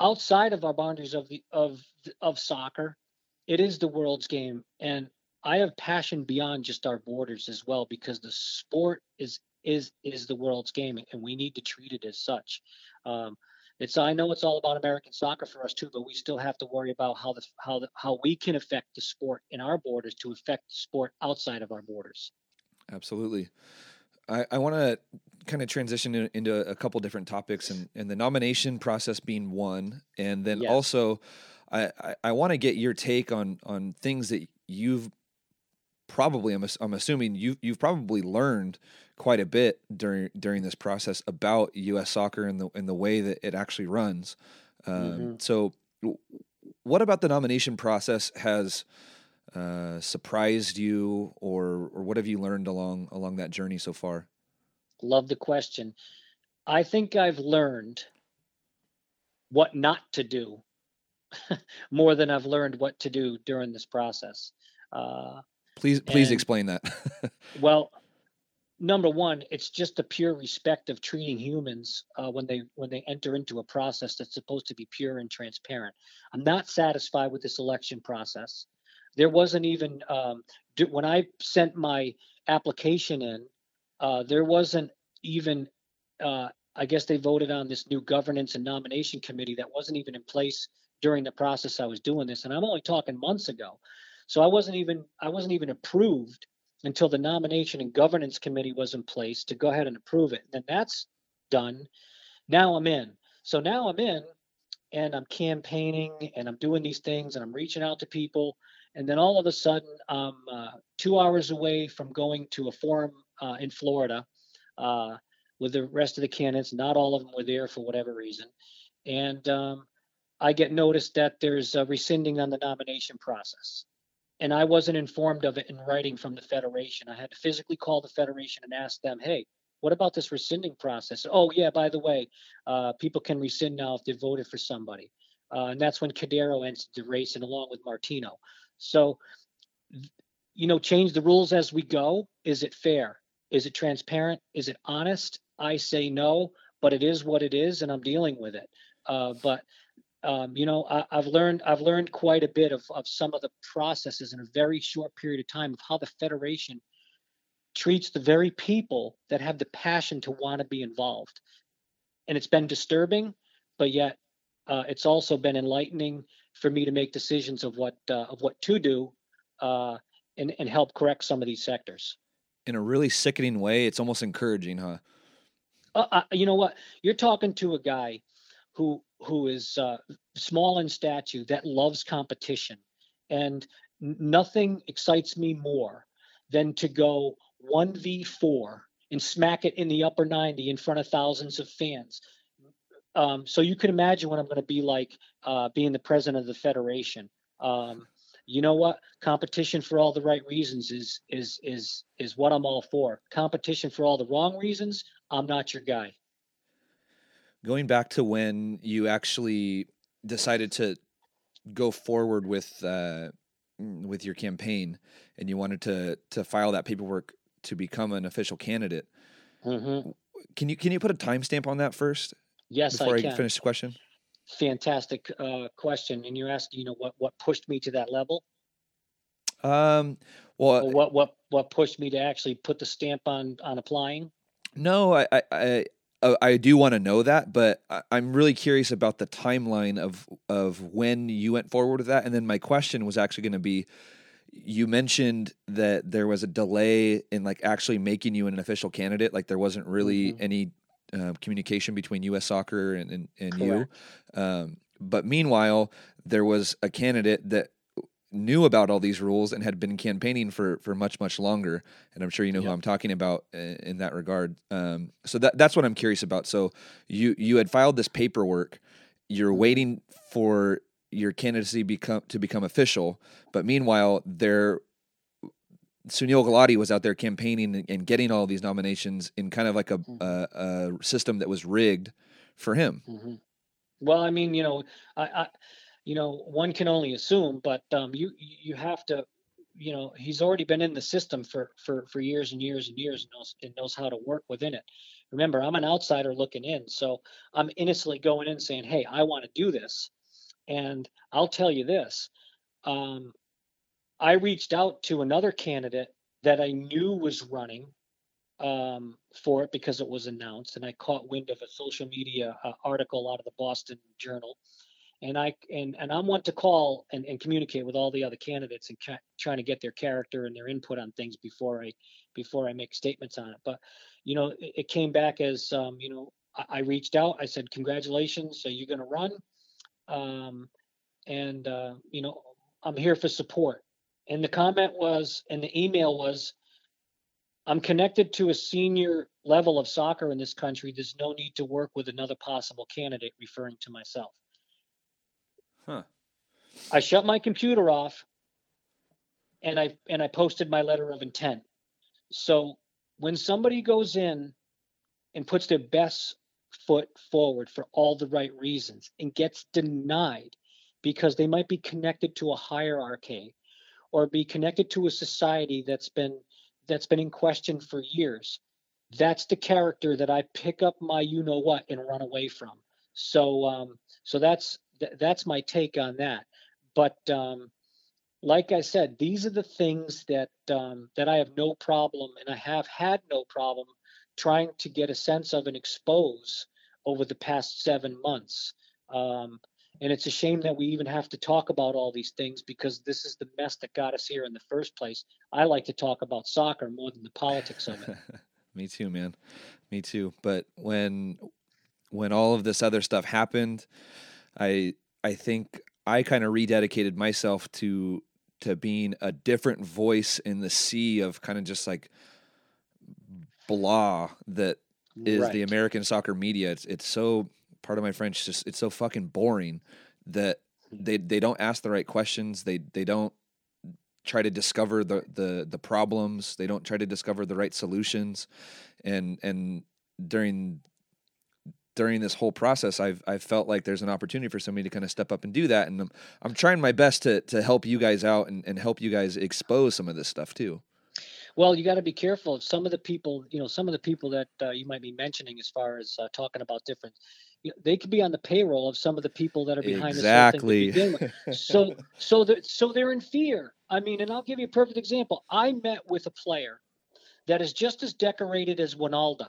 outside of our boundaries of the of of soccer it is the world's game. And i have passion beyond just our borders as well because the sport is is is the world's game and we need to treat it as such. Um, it's i know it's all about american soccer for us too but we still have to worry about how the how the, how we can affect the sport in our borders to affect the sport outside of our borders. Absolutely. I, I want to kind of transition into a couple different topics and, and the nomination process being one and then yes. also I, I, I want to get your take on on things that you've probably I'm, I'm assuming you you've probably learned quite a bit during during this process about U.S. soccer and the and the way that it actually runs. Um, mm-hmm. So, what about the nomination process has uh, surprised you, or or what have you learned along along that journey so far? Love the question. I think I've learned what not to do (laughs) more than I've learned what to do during this process. Uh, please, please and, explain that. (laughs) well, number one, it's just the pure respect of treating humans uh, when they when they enter into a process that's supposed to be pure and transparent. I'm not satisfied with this election process. There wasn't even um, when I sent my application in. Uh, there wasn't even uh, I guess they voted on this new governance and nomination committee that wasn't even in place during the process I was doing this, and I'm only talking months ago. So I wasn't even I wasn't even approved until the nomination and governance committee was in place to go ahead and approve it. And then that's done. Now I'm in. So now I'm in and I'm campaigning and I'm doing these things and I'm reaching out to people. And then all of a sudden, I'm uh, two hours away from going to a forum uh, in Florida uh, with the rest of the candidates. Not all of them were there for whatever reason. And um, I get noticed that there's a rescinding on the nomination process. And I wasn't informed of it in writing from the Federation. I had to physically call the Federation and ask them, hey, what about this rescinding process? Oh, yeah, by the way, uh, people can rescind now if they voted for somebody. uh, and that's when Cordeiro entered the race and along with Martino. So, you know, change the rules as we go. Is it fair? Is it transparent? Is it honest? I say no, but it is what it is, and I'm dealing with it. Uh, but um, you know, I, have learned I've learned quite a bit of, of some of the processes in a very short period of time of how the federation treats the very people that have the passion to want to be involved. And it's been disturbing, but yet uh, it's also been enlightening for me to make decisions of what uh, of what to do uh, and and help correct some of these sectors. In a really sickening way, it's almost encouraging, huh? Uh, you know what? You're talking to a guy who who is uh, small in stature that loves competition, and nothing excites me more than to go 1v4 and smack it in the upper 90 in front of thousands of fans. Um, so you can imagine what I'm going to be like uh, being the president of the federation. Um, you know what? Competition for all the right reasons is is is is what I'm all for. Competition for all the wrong reasons, I'm not your guy. Going back to when you actually decided to go forward with uh, with your campaign and you wanted to to file that paperwork to become an official candidate. Mm-hmm. Can you can you put a timestamp on that first? Yes, before I, I finish the question. Fantastic uh, question, and you're asking, you know, what what pushed me to that level? Um, well, what what what pushed me to actually put the stamp on on applying? No, I I, uh, I do want to know that, but I'm really curious about the timeline of of when you went forward with that, and then my question was actually going to be you mentioned that there was a delay in like actually making you an official candidate like there wasn't really mm-hmm. any uh, communication between us soccer and, and, and you. Um, but meanwhile there was a candidate that knew about all these rules and had been campaigning for for much much longer and i'm sure you know who i'm talking about in, in that regard um, so that that's what i'm curious about so you you had filed this paperwork you're mm-hmm. waiting for your candidacy become to become official. But meanwhile, there Sunil Gulati was out there campaigning and getting all these nominations in kind of like a, mm-hmm. a, a system that was rigged for him. Mm-hmm. Well, I mean, you know, I, I, you know, one can only assume, but um, you you have to, you know, he's already been in the system for for for years and years and years and knows and knows how to work within it. Remember, I'm an outsider looking in, so I'm innocently going in saying, "Hey, I want to do this." And I'll tell you this um, I reached out to another candidate that I knew was running um, for it because it was announced, and I caught wind of a social media uh, article out of the Boston Journal. And I and and I'm one to call and, and communicate with all the other candidates and ca- trying to get their character and their input on things before I before I make statements on it. But you know, it, it came back as um, you know I, I, reached out. I said, "Congratulations, so you're going to run?" um, and uh, you know I'm here for support. And the comment was, and the email was, I'm connected to a senior level of soccer in this country. There's no need to work with another possible candidate, referring to myself. Huh. I shut my computer off and I and I posted my letter of intent. So when somebody goes in and puts their best foot forward for all the right reasons and gets denied because they might be connected to a hierarchy or be connected to a society that's been that's been in question for years that's the character that i pick up my you know what and run away from so um so that's th- that's my take on that but um like i said these are the things that um that i have no problem and i have had no problem trying to get a sense of and expose over the past seven months. Um, and it's a shame that we even have to talk about all these things because this is the mess that got us here in the first place. I like to talk about soccer more than the politics of it. (laughs) Me too, man. Me too. But when when all of this other stuff happened, I I think I kind of rededicated myself to to being a different voice in the sea of kind of just like blah that is right. the American soccer media. It's it's so part of my French. Just it's so fucking boring that hmm. they they don't ask the right questions. They they don't try to discover the the the problems. They don't try to discover the right solutions. And and during during this whole process, I've I've felt like there's an opportunity for somebody to kind of step up and do that, and I'm I'm trying my best to to help you guys out and, and help you guys expose some of this stuff too. Well, you got to be careful. Some of the people, you know, some of the people that uh, you might be mentioning, as far as uh, talking about different, you know, they could be on the payroll of some of the people that are behind exactly. this thing. so, (laughs) so they're, so they're in fear. I mean, and I'll give you a perfect example. I met with a player that is just as decorated as Wynalda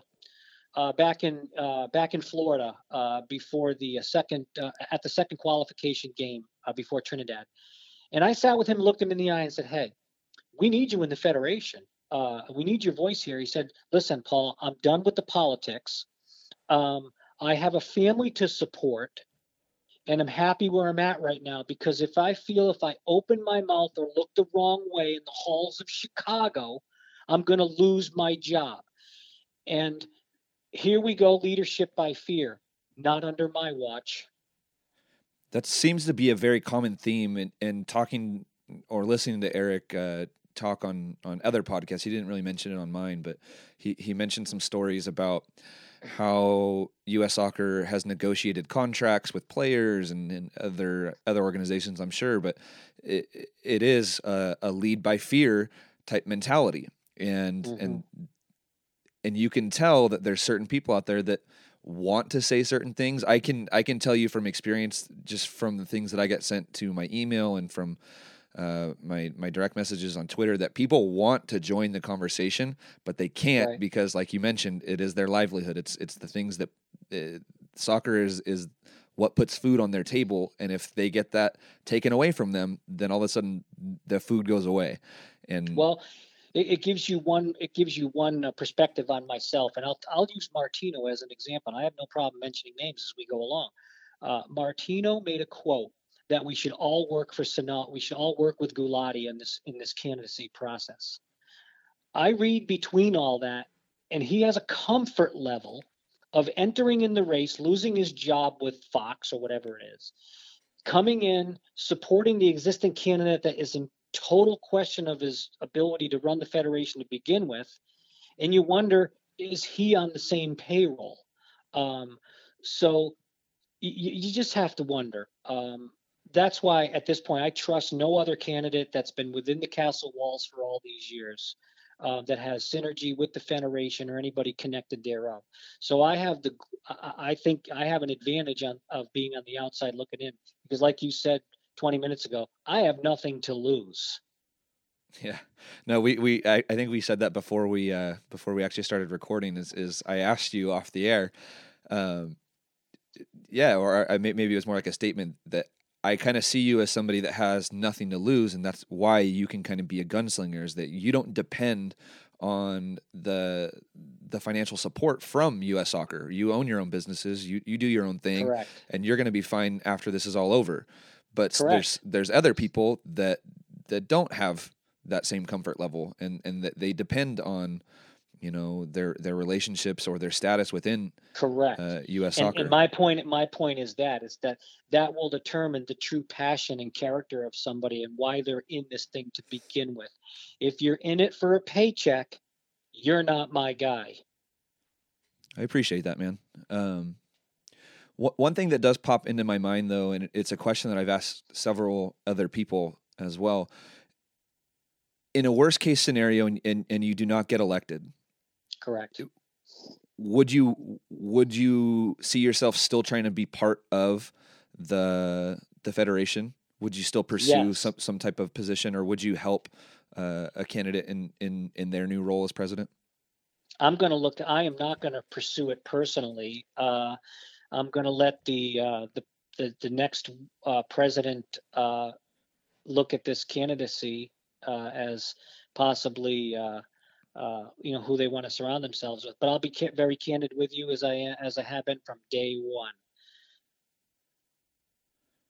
uh, back in uh, back in Florida uh, before the uh, second uh, at the second qualification game before Trinidad, and I sat with him, looked him in the eye, and said, "Hey, we need you in the federation. we need your voice here." He said, "Listen, Paul, I'm done with the politics. Um, I have a family to support." And I'm happy where I'm at right now because if I feel if I open my mouth or look the wrong way in the halls of Chicago, I'm going to lose my job. And here we go leadership by fear, not under my watch. That seems to be a very common theme in, in talking or listening to Eric uh, talk on, on other podcasts. He didn't really mention it on mine, but he, he mentioned some stories about how U.S. Soccer has negotiated contracts with players and, and other other organizations. I'm sure, but it it is a, a lead by fear type mentality, and mm-hmm. and and you can tell that there's certain people out there that want to say certain things. I can I can tell you from experience, just from the things that I get sent to my email and from uh, my my direct messages on Twitter, that people want to join the conversation, but they can't right. because, like you mentioned, it is their livelihood. It's it's the things that uh, soccer is is what puts food on their table, and if they get that taken away from them, then all of a sudden the food goes away. And well, it, it gives you one it gives you one uh, perspective on myself, and I'll I'll use Martino as an example. I have no problem mentioning names as we go along. Uh, Martino made a quote that we should all work for Sunil. We should all work with Gulati in this in this candidacy process. I read between all that, and he has a comfort level of entering in the race, losing his job with Fox or whatever it is, coming in, supporting the existing candidate that is in total question of his ability to run the federation to begin with, and you wonder is he on the same payroll? Um, so you, you just have to wonder. Um, that's why at this point I trust no other candidate that's been within the castle walls for all these years. Uh, that has synergy with the federation or anybody connected thereof. So I have the, I think I have an advantage on of being on the outside looking in because, like you said, 20 minutes ago, I have nothing to lose. Yeah. No, we, we I, I think we said that before we uh before we actually started recording is is I asked you off the air um yeah or I, maybe it was more like a statement that I kind of see you as somebody that has nothing to lose and that's why you can kind of be a gunslinger is that you don't depend on the the financial support from US soccer. You own your own businesses, you you do your own thing Correct. and you're going to be fine after this is all over. But Correct. there's there's other people that that don't have that same comfort level and and that they depend on you know their their relationships or their status within correct uh, U.S. And, soccer. And my point my point is that is that that will determine the true passion and character of somebody and why they're in this thing to begin with. If you're in it for a paycheck, you're not my guy. I appreciate that, man. Um, one thing that does pop into my mind, though, and it's a question that I've asked several other people as well. In a worst case scenario, and, and, and you do not get elected, correct? Would you would you see yourself still trying to be part of the the federation? Would you still pursue yes. some some type of position, or would you help uh, a candidate in in in their new role as president? I'm going to look. To, I am not going to pursue it personally. Uh, I'm going to let the, uh, the, the the next uh, president uh, look at this candidacy uh, as possibly uh, uh, you know who they want to surround themselves with. But I'll be very candid with you as I as I have been from day one.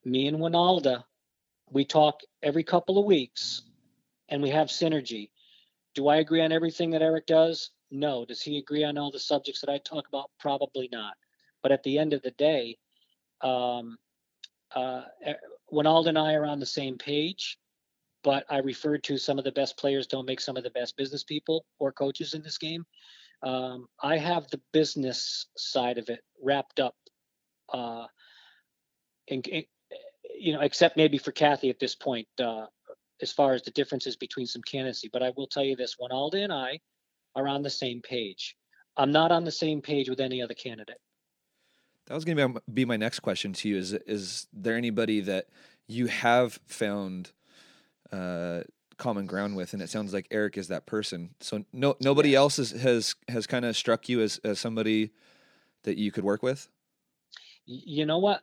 Me and Wynalda, we talk every couple of weeks, and we have synergy. Do I agree on everything that Eric does? No. Does he agree on all the subjects that I talk about? Probably not. But at the end of the day, um, uh, Wynalda and I are on the same page. But I referred to some of the best players don't make some of the best business people or coaches in this game. Um, I have the business side of it wrapped up, uh, in, in, you know, except maybe for Kathy at this point, uh, as far as the differences between some candidacy. But I will tell you this: Wynalda and I are on the same page, I'm not on the same page with any other candidate. That was going to be my next question to you. Is is there anybody that you have found uh, common ground with, and it sounds like Eric is that person. So no nobody yes. else is, has has kind of struck you as as somebody that you could work with. You know what?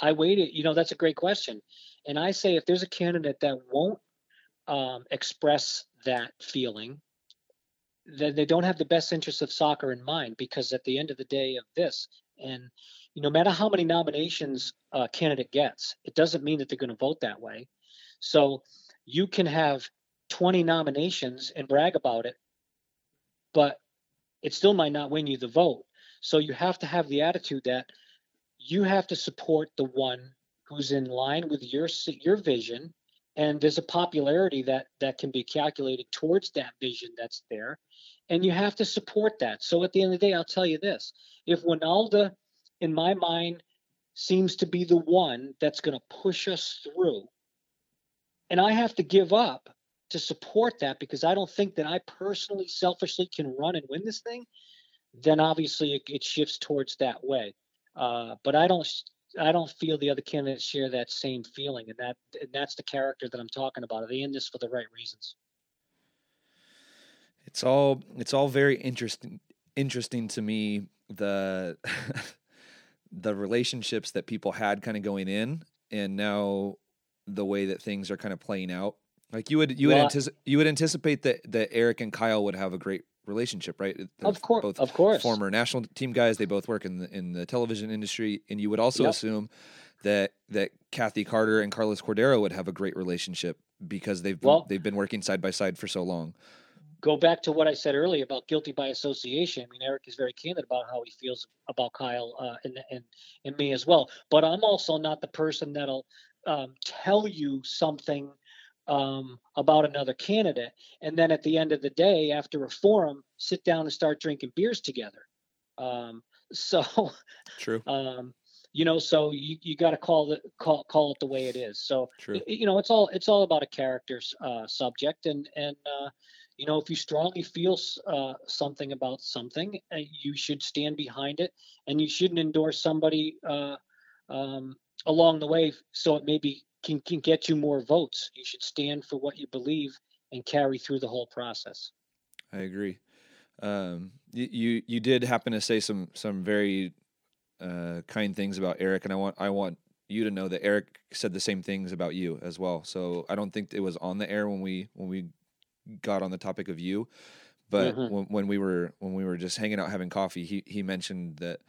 I waited. You know that's a great question, and I say if there's a candidate that won't um, express that feeling, then they don't have the best interests of soccer in mind. Because at the end of the day of this, and no matter how many nominations a candidate gets, it doesn't mean that they're going to vote that way. So you can have 20 nominations and brag about it, but it still might not win you the vote. So you have to have the attitude that you have to support the one who's in line with your your vision and there's a popularity that that can be calculated towards that vision that's there and you have to support that so at the end of the day i'll tell you this if Wynalda in my mind seems to be the one that's going to push us through and I have to give up to support that because I don't think that I personally, selfishly can run and win this thing, then obviously it, it shifts towards that way. Uh, but I don't, I don't feel the other candidates share that same feeling, and that and that's the character that I'm talking about. Are they in this for the right reasons? It's all it's all very interesting interesting to me the (laughs) the relationships that people had kind of going in and now the way that things are kind of playing out? Like you would you well, would anticipate you would anticipate that that Eric and Kyle would have a great relationship, right? They're of course, both of course. Former national team guys. They both work in the in the television industry, and you would also yep. assume that that Kathy Carter and Carlos Cordeiro would have a great relationship because they've well, they've been working side by side for so long. Go back to what I said earlier about guilty by association. I mean, Eric is very candid about how he feels about Kyle uh, and and and me as well. But I'm also not the person that'll um, tell you something um, about another candidate, and then at the end of the day, after a forum, sit down and start drinking beers together. Um, (laughs) so, true. Um, you know, so you, you got to call it call call it the way it is. So, true. you know, it's all it's all about a character's uh, subject, and and uh, you know, if you strongly feel uh, something about something, uh, you should stand behind it, and you shouldn't endorse somebody uh, um, along the way so it maybe can, can get you more votes. You should stand for what you believe and carry through the whole process. I agree. Um, you you did happen to say some some very uh, kind things about Eric, and I want I want you to know that Eric said the same things about you as well. So I don't think it was on the air when we when we got on the topic of you, but mm-hmm. when, when we were when we were just hanging out having coffee, he he mentioned that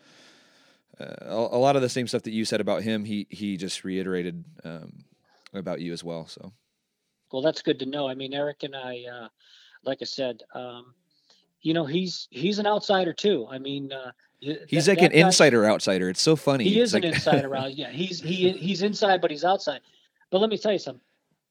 a, a, lot of the same stuff that you said about him, he he just reiterated um, about you as well. So, well, that's good to know. I mean, Eric and I, uh, like I said, um, you know, he's he's an outsider too. I mean, uh, he's that, like that an guy, insider outsider. It's so funny. He is an (laughs) insider out. Yeah, he's he he's inside, but he's outside. But let me tell you something.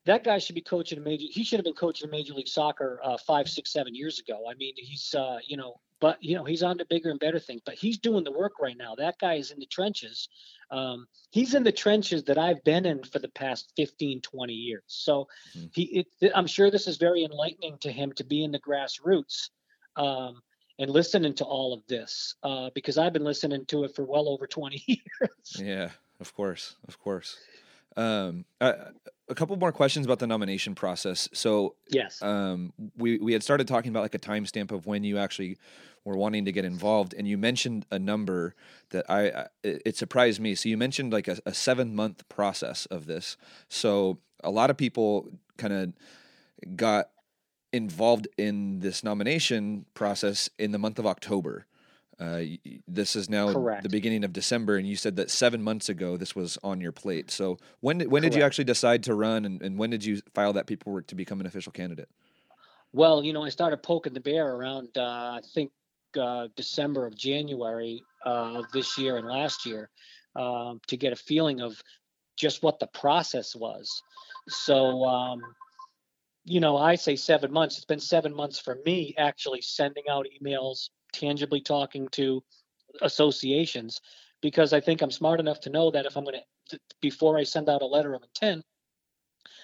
That guy should be coaching a major. He should have been coaching Major League Soccer uh, five, six, seven years ago. I mean, he's uh, you know but you know he's on to bigger and better things but he's doing the work right now. That guy is in the trenches. Um, he's in the trenches that i've been in for the past 15 20 years. So mm-hmm. he it, i'm sure this is very enlightening to him to be in the grassroots um, and listening to all of this uh, because i've been listening to it for well over 20 (laughs) years. Yeah of course of course um, uh, a couple more questions about the nomination process. So yes, um, we we had started talking about like a timestamp of when you actually were wanting to get involved, and you mentioned a number that I it surprised me. So you mentioned like a, a seven month process of this. So a lot of people kind of got involved in this nomination process in the month of October. Uh, this is now Correct. the beginning of December, and you said that seven months ago this was on your plate. So when did, when Correct. did you actually decide to run, and, and when did you file that paperwork to become an official candidate? Well, you know, I started poking the bear around uh, I think uh, December of January uh, of this year and last year um, to get a feeling of just what the process was. So um, you know, I say seven months. It's been seven months for me actually sending out emails, tangibly talking to associations, because I think I'm smart enough to know that if I'm going to, before I send out a letter of intent,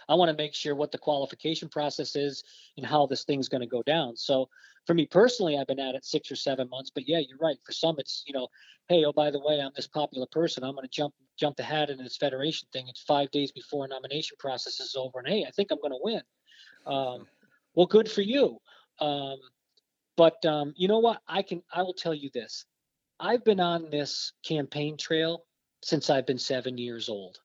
I want to make sure what the qualification process is and how this thing's going to go down. So for me personally, I've been at it six or seven months. But yeah, you're right. For some, it's you know, hey, oh by the way, I'm this popular person. I'm going to jump jump the hat into this federation thing. It's five days before nomination process is over, and hey, I think I'm going to win. Um, well, good for you. Um, but um, you know what? I can. I will tell you this. I've been on this campaign trail since I've been seven years old.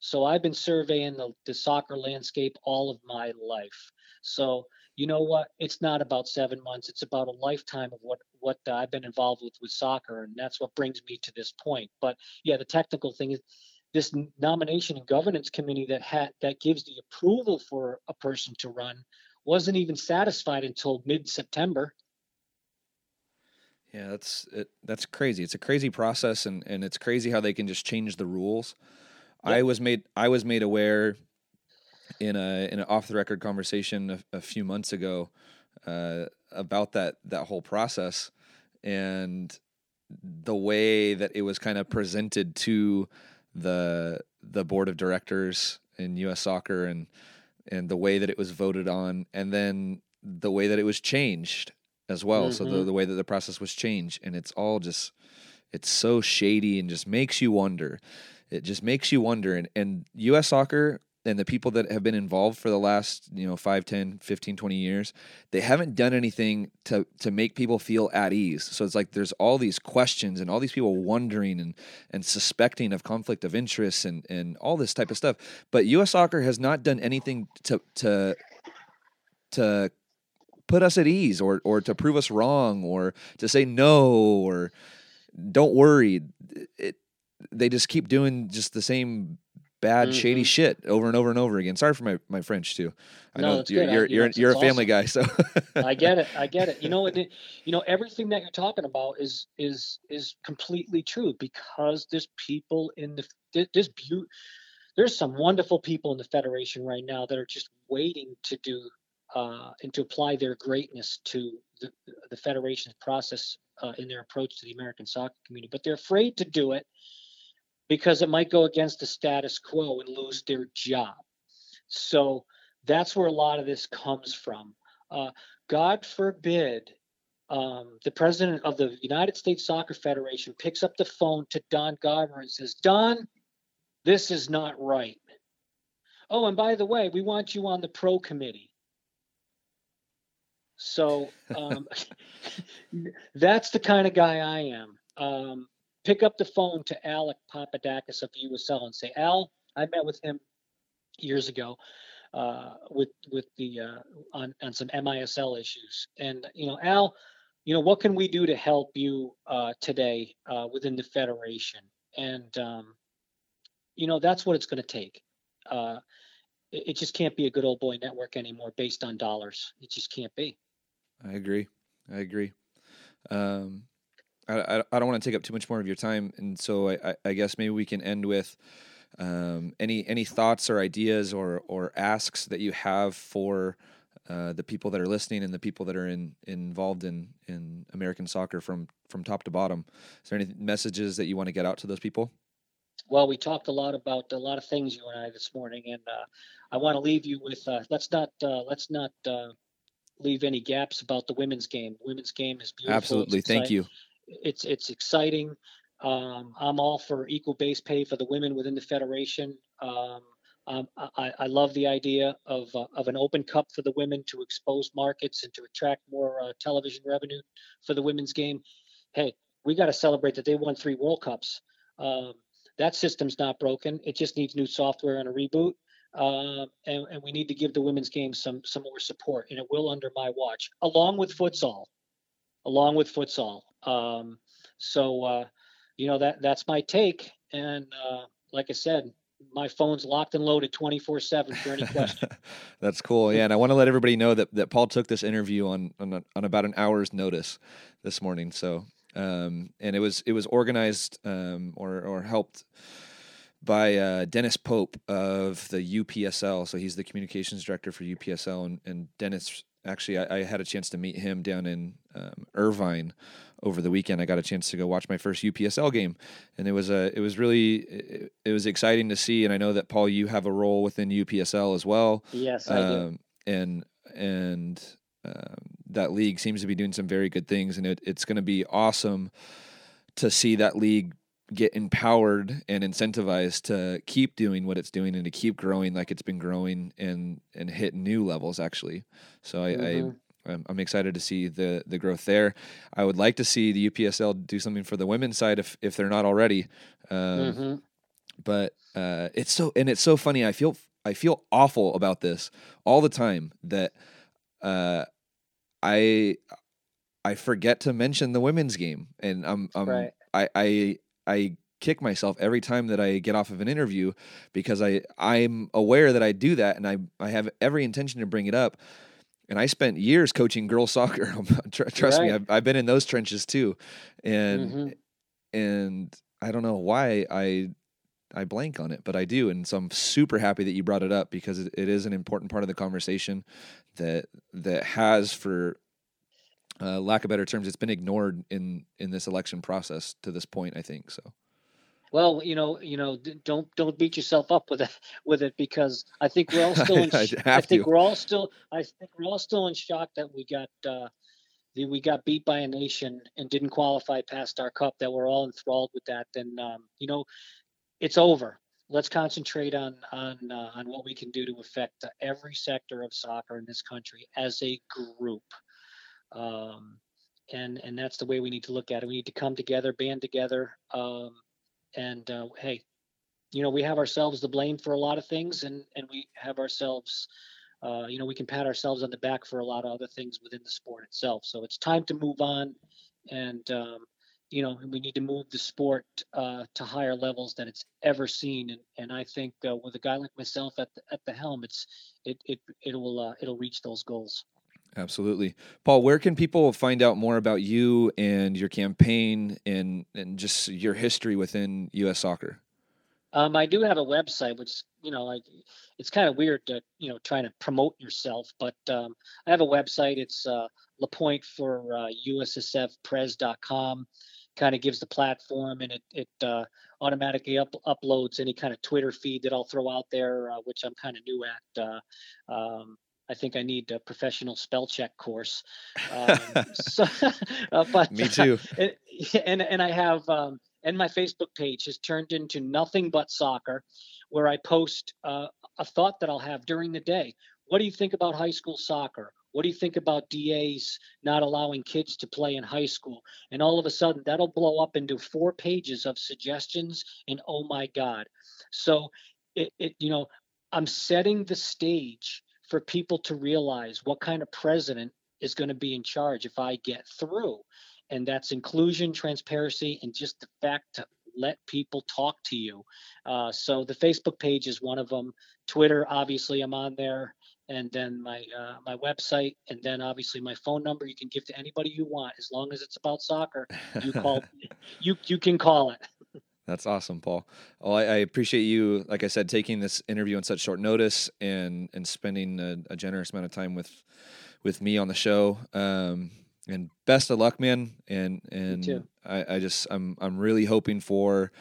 So I've been surveying the, the soccer landscape all of my life. So you know what? It's not about seven months. It's about a lifetime of what what I've been involved with with soccer, and that's what brings me to this point. But yeah, the technical thing is this nomination and governance committee that had that gives the approval for a person to run wasn't even satisfied until mid September. Yeah, that's it, that's crazy. It's a crazy process, and and it's crazy how they can just change the rules. Yep. I was made I was made aware in a in an off the record conversation a, a few months ago uh, about that that whole process and the way that it was kind of presented to the the board of directors in U.S. Soccer and and the way that it was voted on, and then the way that it was changed as well. Mm-hmm. So the, mm-hmm. the way that the process was changed, and it's all just it's so shady and just makes you wonder. It just makes you wonder. And and U.S. Soccer and the people that have been involved for the last you know 5 10 15 20 years they haven't done anything to to make people feel at ease so it's like there's all these questions and all these people wondering and and suspecting of conflict of interest and and all this type of stuff but US soccer has not done anything to to to put us at ease or or to prove us wrong or to say no or don't worry it, they just keep doing just the same bad, mm-hmm. shady shit over and over and over again. Sorry for my, my French too. I no, know you're you're, I, you're, you're a family awesome. guy, so I get it. I get it. You know, it, (laughs) you know, everything that you're talking about is is is completely true because there's people in the there's beauty. There's some wonderful people in the federation right now that are just waiting to do uh, and to apply their greatness to the, the federation's process uh, in their approach to the American soccer community, but they're afraid to do it because it might go against the status quo and lose their job. So that's where a lot of this comes from. Uh, God forbid um, the president of the United States Soccer Federation picks up the phone to Don Garber and says, Don, this is not right. Oh, and by the way, we want you on the pro committee. So um, (laughs) that's the kind of guy I am. Um, pick up the phone to Alec Papadakis of USL and say, Al, I met with him years ago uh, with with the uh, on on some MISL issues, and you know, Al, you know, what can we do to help you uh, today uh, within the federation? And um, you know, that's what it's going to take. Uh, it, it just can't be a good old boy network anymore based on dollars. It just can't be. I agree. I agree. Um, I, I don't want to take up too much more of your time, and so I, I guess maybe we can end with um, any any thoughts or ideas or or asks that you have for uh, the people that are listening and the people that are in involved in in American soccer from from top to bottom. Is there any messages that you want to get out to those people? Well, we talked a lot about a lot of things you and I this morning, and uh, I want to leave you with uh, let's not uh, let's not uh, leave any gaps about the women's game. The women's game is beautiful. Absolutely, thank you it's it's exciting. Um, I'm all for equal base pay for the women within the federation. Um, um, I, I, love the idea of uh, of an open cup for the women to expose markets and to attract more uh, television revenue for the women's game. Hey, we got to celebrate that they won three World Cups. Um, that system's not broken. It just needs new software and a reboot. Uh, and, and, we need to give the women's game some some more support, and it will under my watch, along with futsal, along with futsal. Um, so, uh, you know, that that's my take. And uh, like I said, my phone's locked and loaded 24 7 for any (laughs) question. That's cool. Yeah. And I want to let everybody know that, that Paul took this interview on, on, on about an hour's notice this morning. So, um, and it was, it was organized, um, or, or helped by uh, Dennis Pope of the UPSL. So he's the communications director for UPSL, and, and Dennis actually I, I, had a chance to meet him down in um, Irvine over the weekend. I got a chance to go watch my first UPSL game, and it was a it was really it, it was exciting to see. And I know that Paul, you have a role within UPSL as well. Yes, I um, do. And and um, that league seems to be doing some very good things, and it, it's going to be awesome to see that league get empowered and incentivized to keep doing what it's doing and to keep growing like it's been growing and and hit new levels actually. So I, mm-hmm. I I'm excited to see the the growth there. I would like to see the UPSL do something for the women's side if if they're not already. Um, mm-hmm. But uh, it's so and it's so funny. I feel I feel awful about this all the time that uh, I I forget to mention the women's game, and I'm, I'm right. I I I kick myself every time that I get off of an interview because I I'm aware that I do that, and I I have every intention to bring it up. And I spent years coaching girls (laughs) soccer. Trust right. me, I've, I've been in those trenches too, and mm-hmm. and I don't know why I I blank on it, but I do, and so I'm super happy that you brought it up because it, it is an important part of the conversation that that has, for uh, lack of better terms, it's been ignored in in this election process to this point. I think so. Well, you know, you know, don't don't beat yourself up with it (laughs) with it because I think we're all (laughs) still in. (laughs) I, I think to. we're all still. I think we're all still in shock that we got. Uh, we got beat by a nation and didn't qualify past our cup that we're all enthralled with that then um, you know it's over. Let's concentrate on on uh, on what we can do to affect uh, every sector of soccer in this country as a group. Um, and and that's the way we need to look at it. We need to come together, band together, um, and uh, hey, you know we have ourselves to blame for a lot of things, and and we have ourselves, uh, you know, we can pat ourselves on the back for a lot of other things within the sport itself. So it's time to move on, and um, you know, we need to move the sport uh, to higher levels than it's ever seen. And, and I think uh, with a guy like myself at the, at the helm, it's it it it will uh, it'll reach those goals. Absolutely, Paul. Where can people find out more about you and your campaign and and just your history within U.S. Soccer? Um, I do have a website, which you know, like it's kind of weird to you know trying to promote yourself, but um, I have a website. It's uh, Lapointe for uh, USSFPres.com kind of gives the platform and it, it uh, automatically up, uploads any kind of Twitter feed that I'll throw out there, uh, which I'm kind of new at. Uh, um, I think I need a professional spell check course. (laughs) Um, so, (laughs) uh, but me too. and and I have um, and my Facebook page has turned into nothing but soccer, where I post uh, a thought that I'll have during the day. What do you think about high school soccer? What do you think about DAs not allowing kids to play in high school? And all of a sudden, that'll blow up into four pages of suggestions. And oh my God. So, it, it you know, I'm setting the stage for people to realize what kind of president is going to be in charge if I get through. And that's inclusion, transparency, and just the fact to let people talk to you. Uh, so the Facebook page is one of them. Twitter, obviously, I'm on there and then my uh, my website, and then obviously my phone number. You can give to anybody you want, as long as it's about soccer. You call, (laughs) you you can call it. That's awesome, Paul. Well, I, I, appreciate you, like I said, taking this interview on such short notice and and spending a, a generous amount of time with with me on the show. Um, and best of luck, man. And and I, I just I'm I'm really hoping for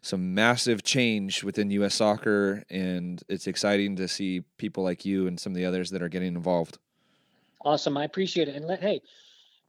some massive change within U.S. soccer, and it's exciting to see people like you and some of the others that are getting involved. Awesome, I appreciate it. And let, hey,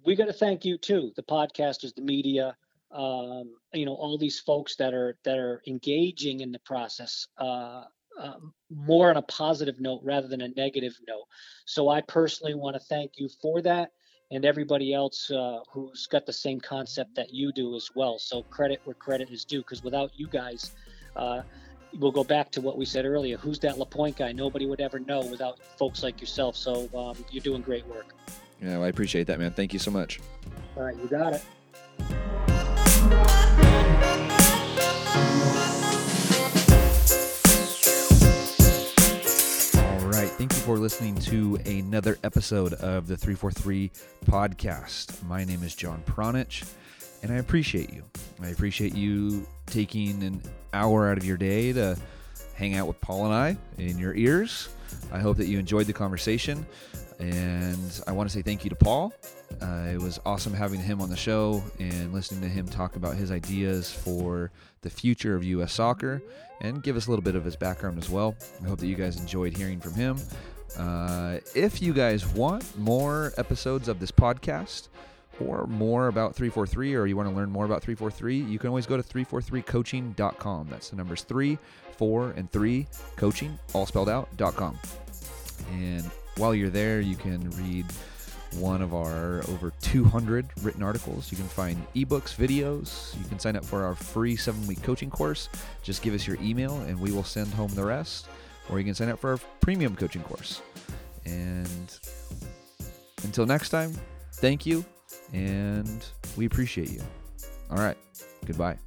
we got to thank you too, the podcasters, the media, um, you know, all these folks that are that are engaging in the process. Uh, um, more on a positive note rather than a negative note. So I personally want to thank you for that and everybody else uh, who's got the same concept that you do as well. So credit where credit is due, because without you guys, uh, we'll go back to what we said earlier. Who's that Lapointe guy? Nobody would ever know without folks like yourself. So um, you're doing great work. Yeah, well, I appreciate that, man. Thank you so much. All right, you got it. All right, thank you for listening to another episode of the 343 podcast. My name is John Pranjic, And I appreciate you. I appreciate you taking an hour out of your day to hang out with Paul and I in your ears. I hope that you enjoyed the conversation. And I want to say thank you to Paul. Uh, it was awesome having him on the show and listening to him talk about his ideas for the future of U.S. soccer and give us a little bit of his background as well. I hope that you guys enjoyed hearing from him. Uh, if you guys want more episodes of this podcast, or more about 343 or you want to learn more about 343 you can always go to 343coaching.com that's the numbers 3 4 and 3 coaching all spelled out .com and while you're there you can read one of our over 200 written articles you can find ebooks videos you can sign up for our free seven week coaching course just give us your email and we will send home the rest or you can sign up for our premium coaching course and until next time thank you and we appreciate you. All right. Goodbye.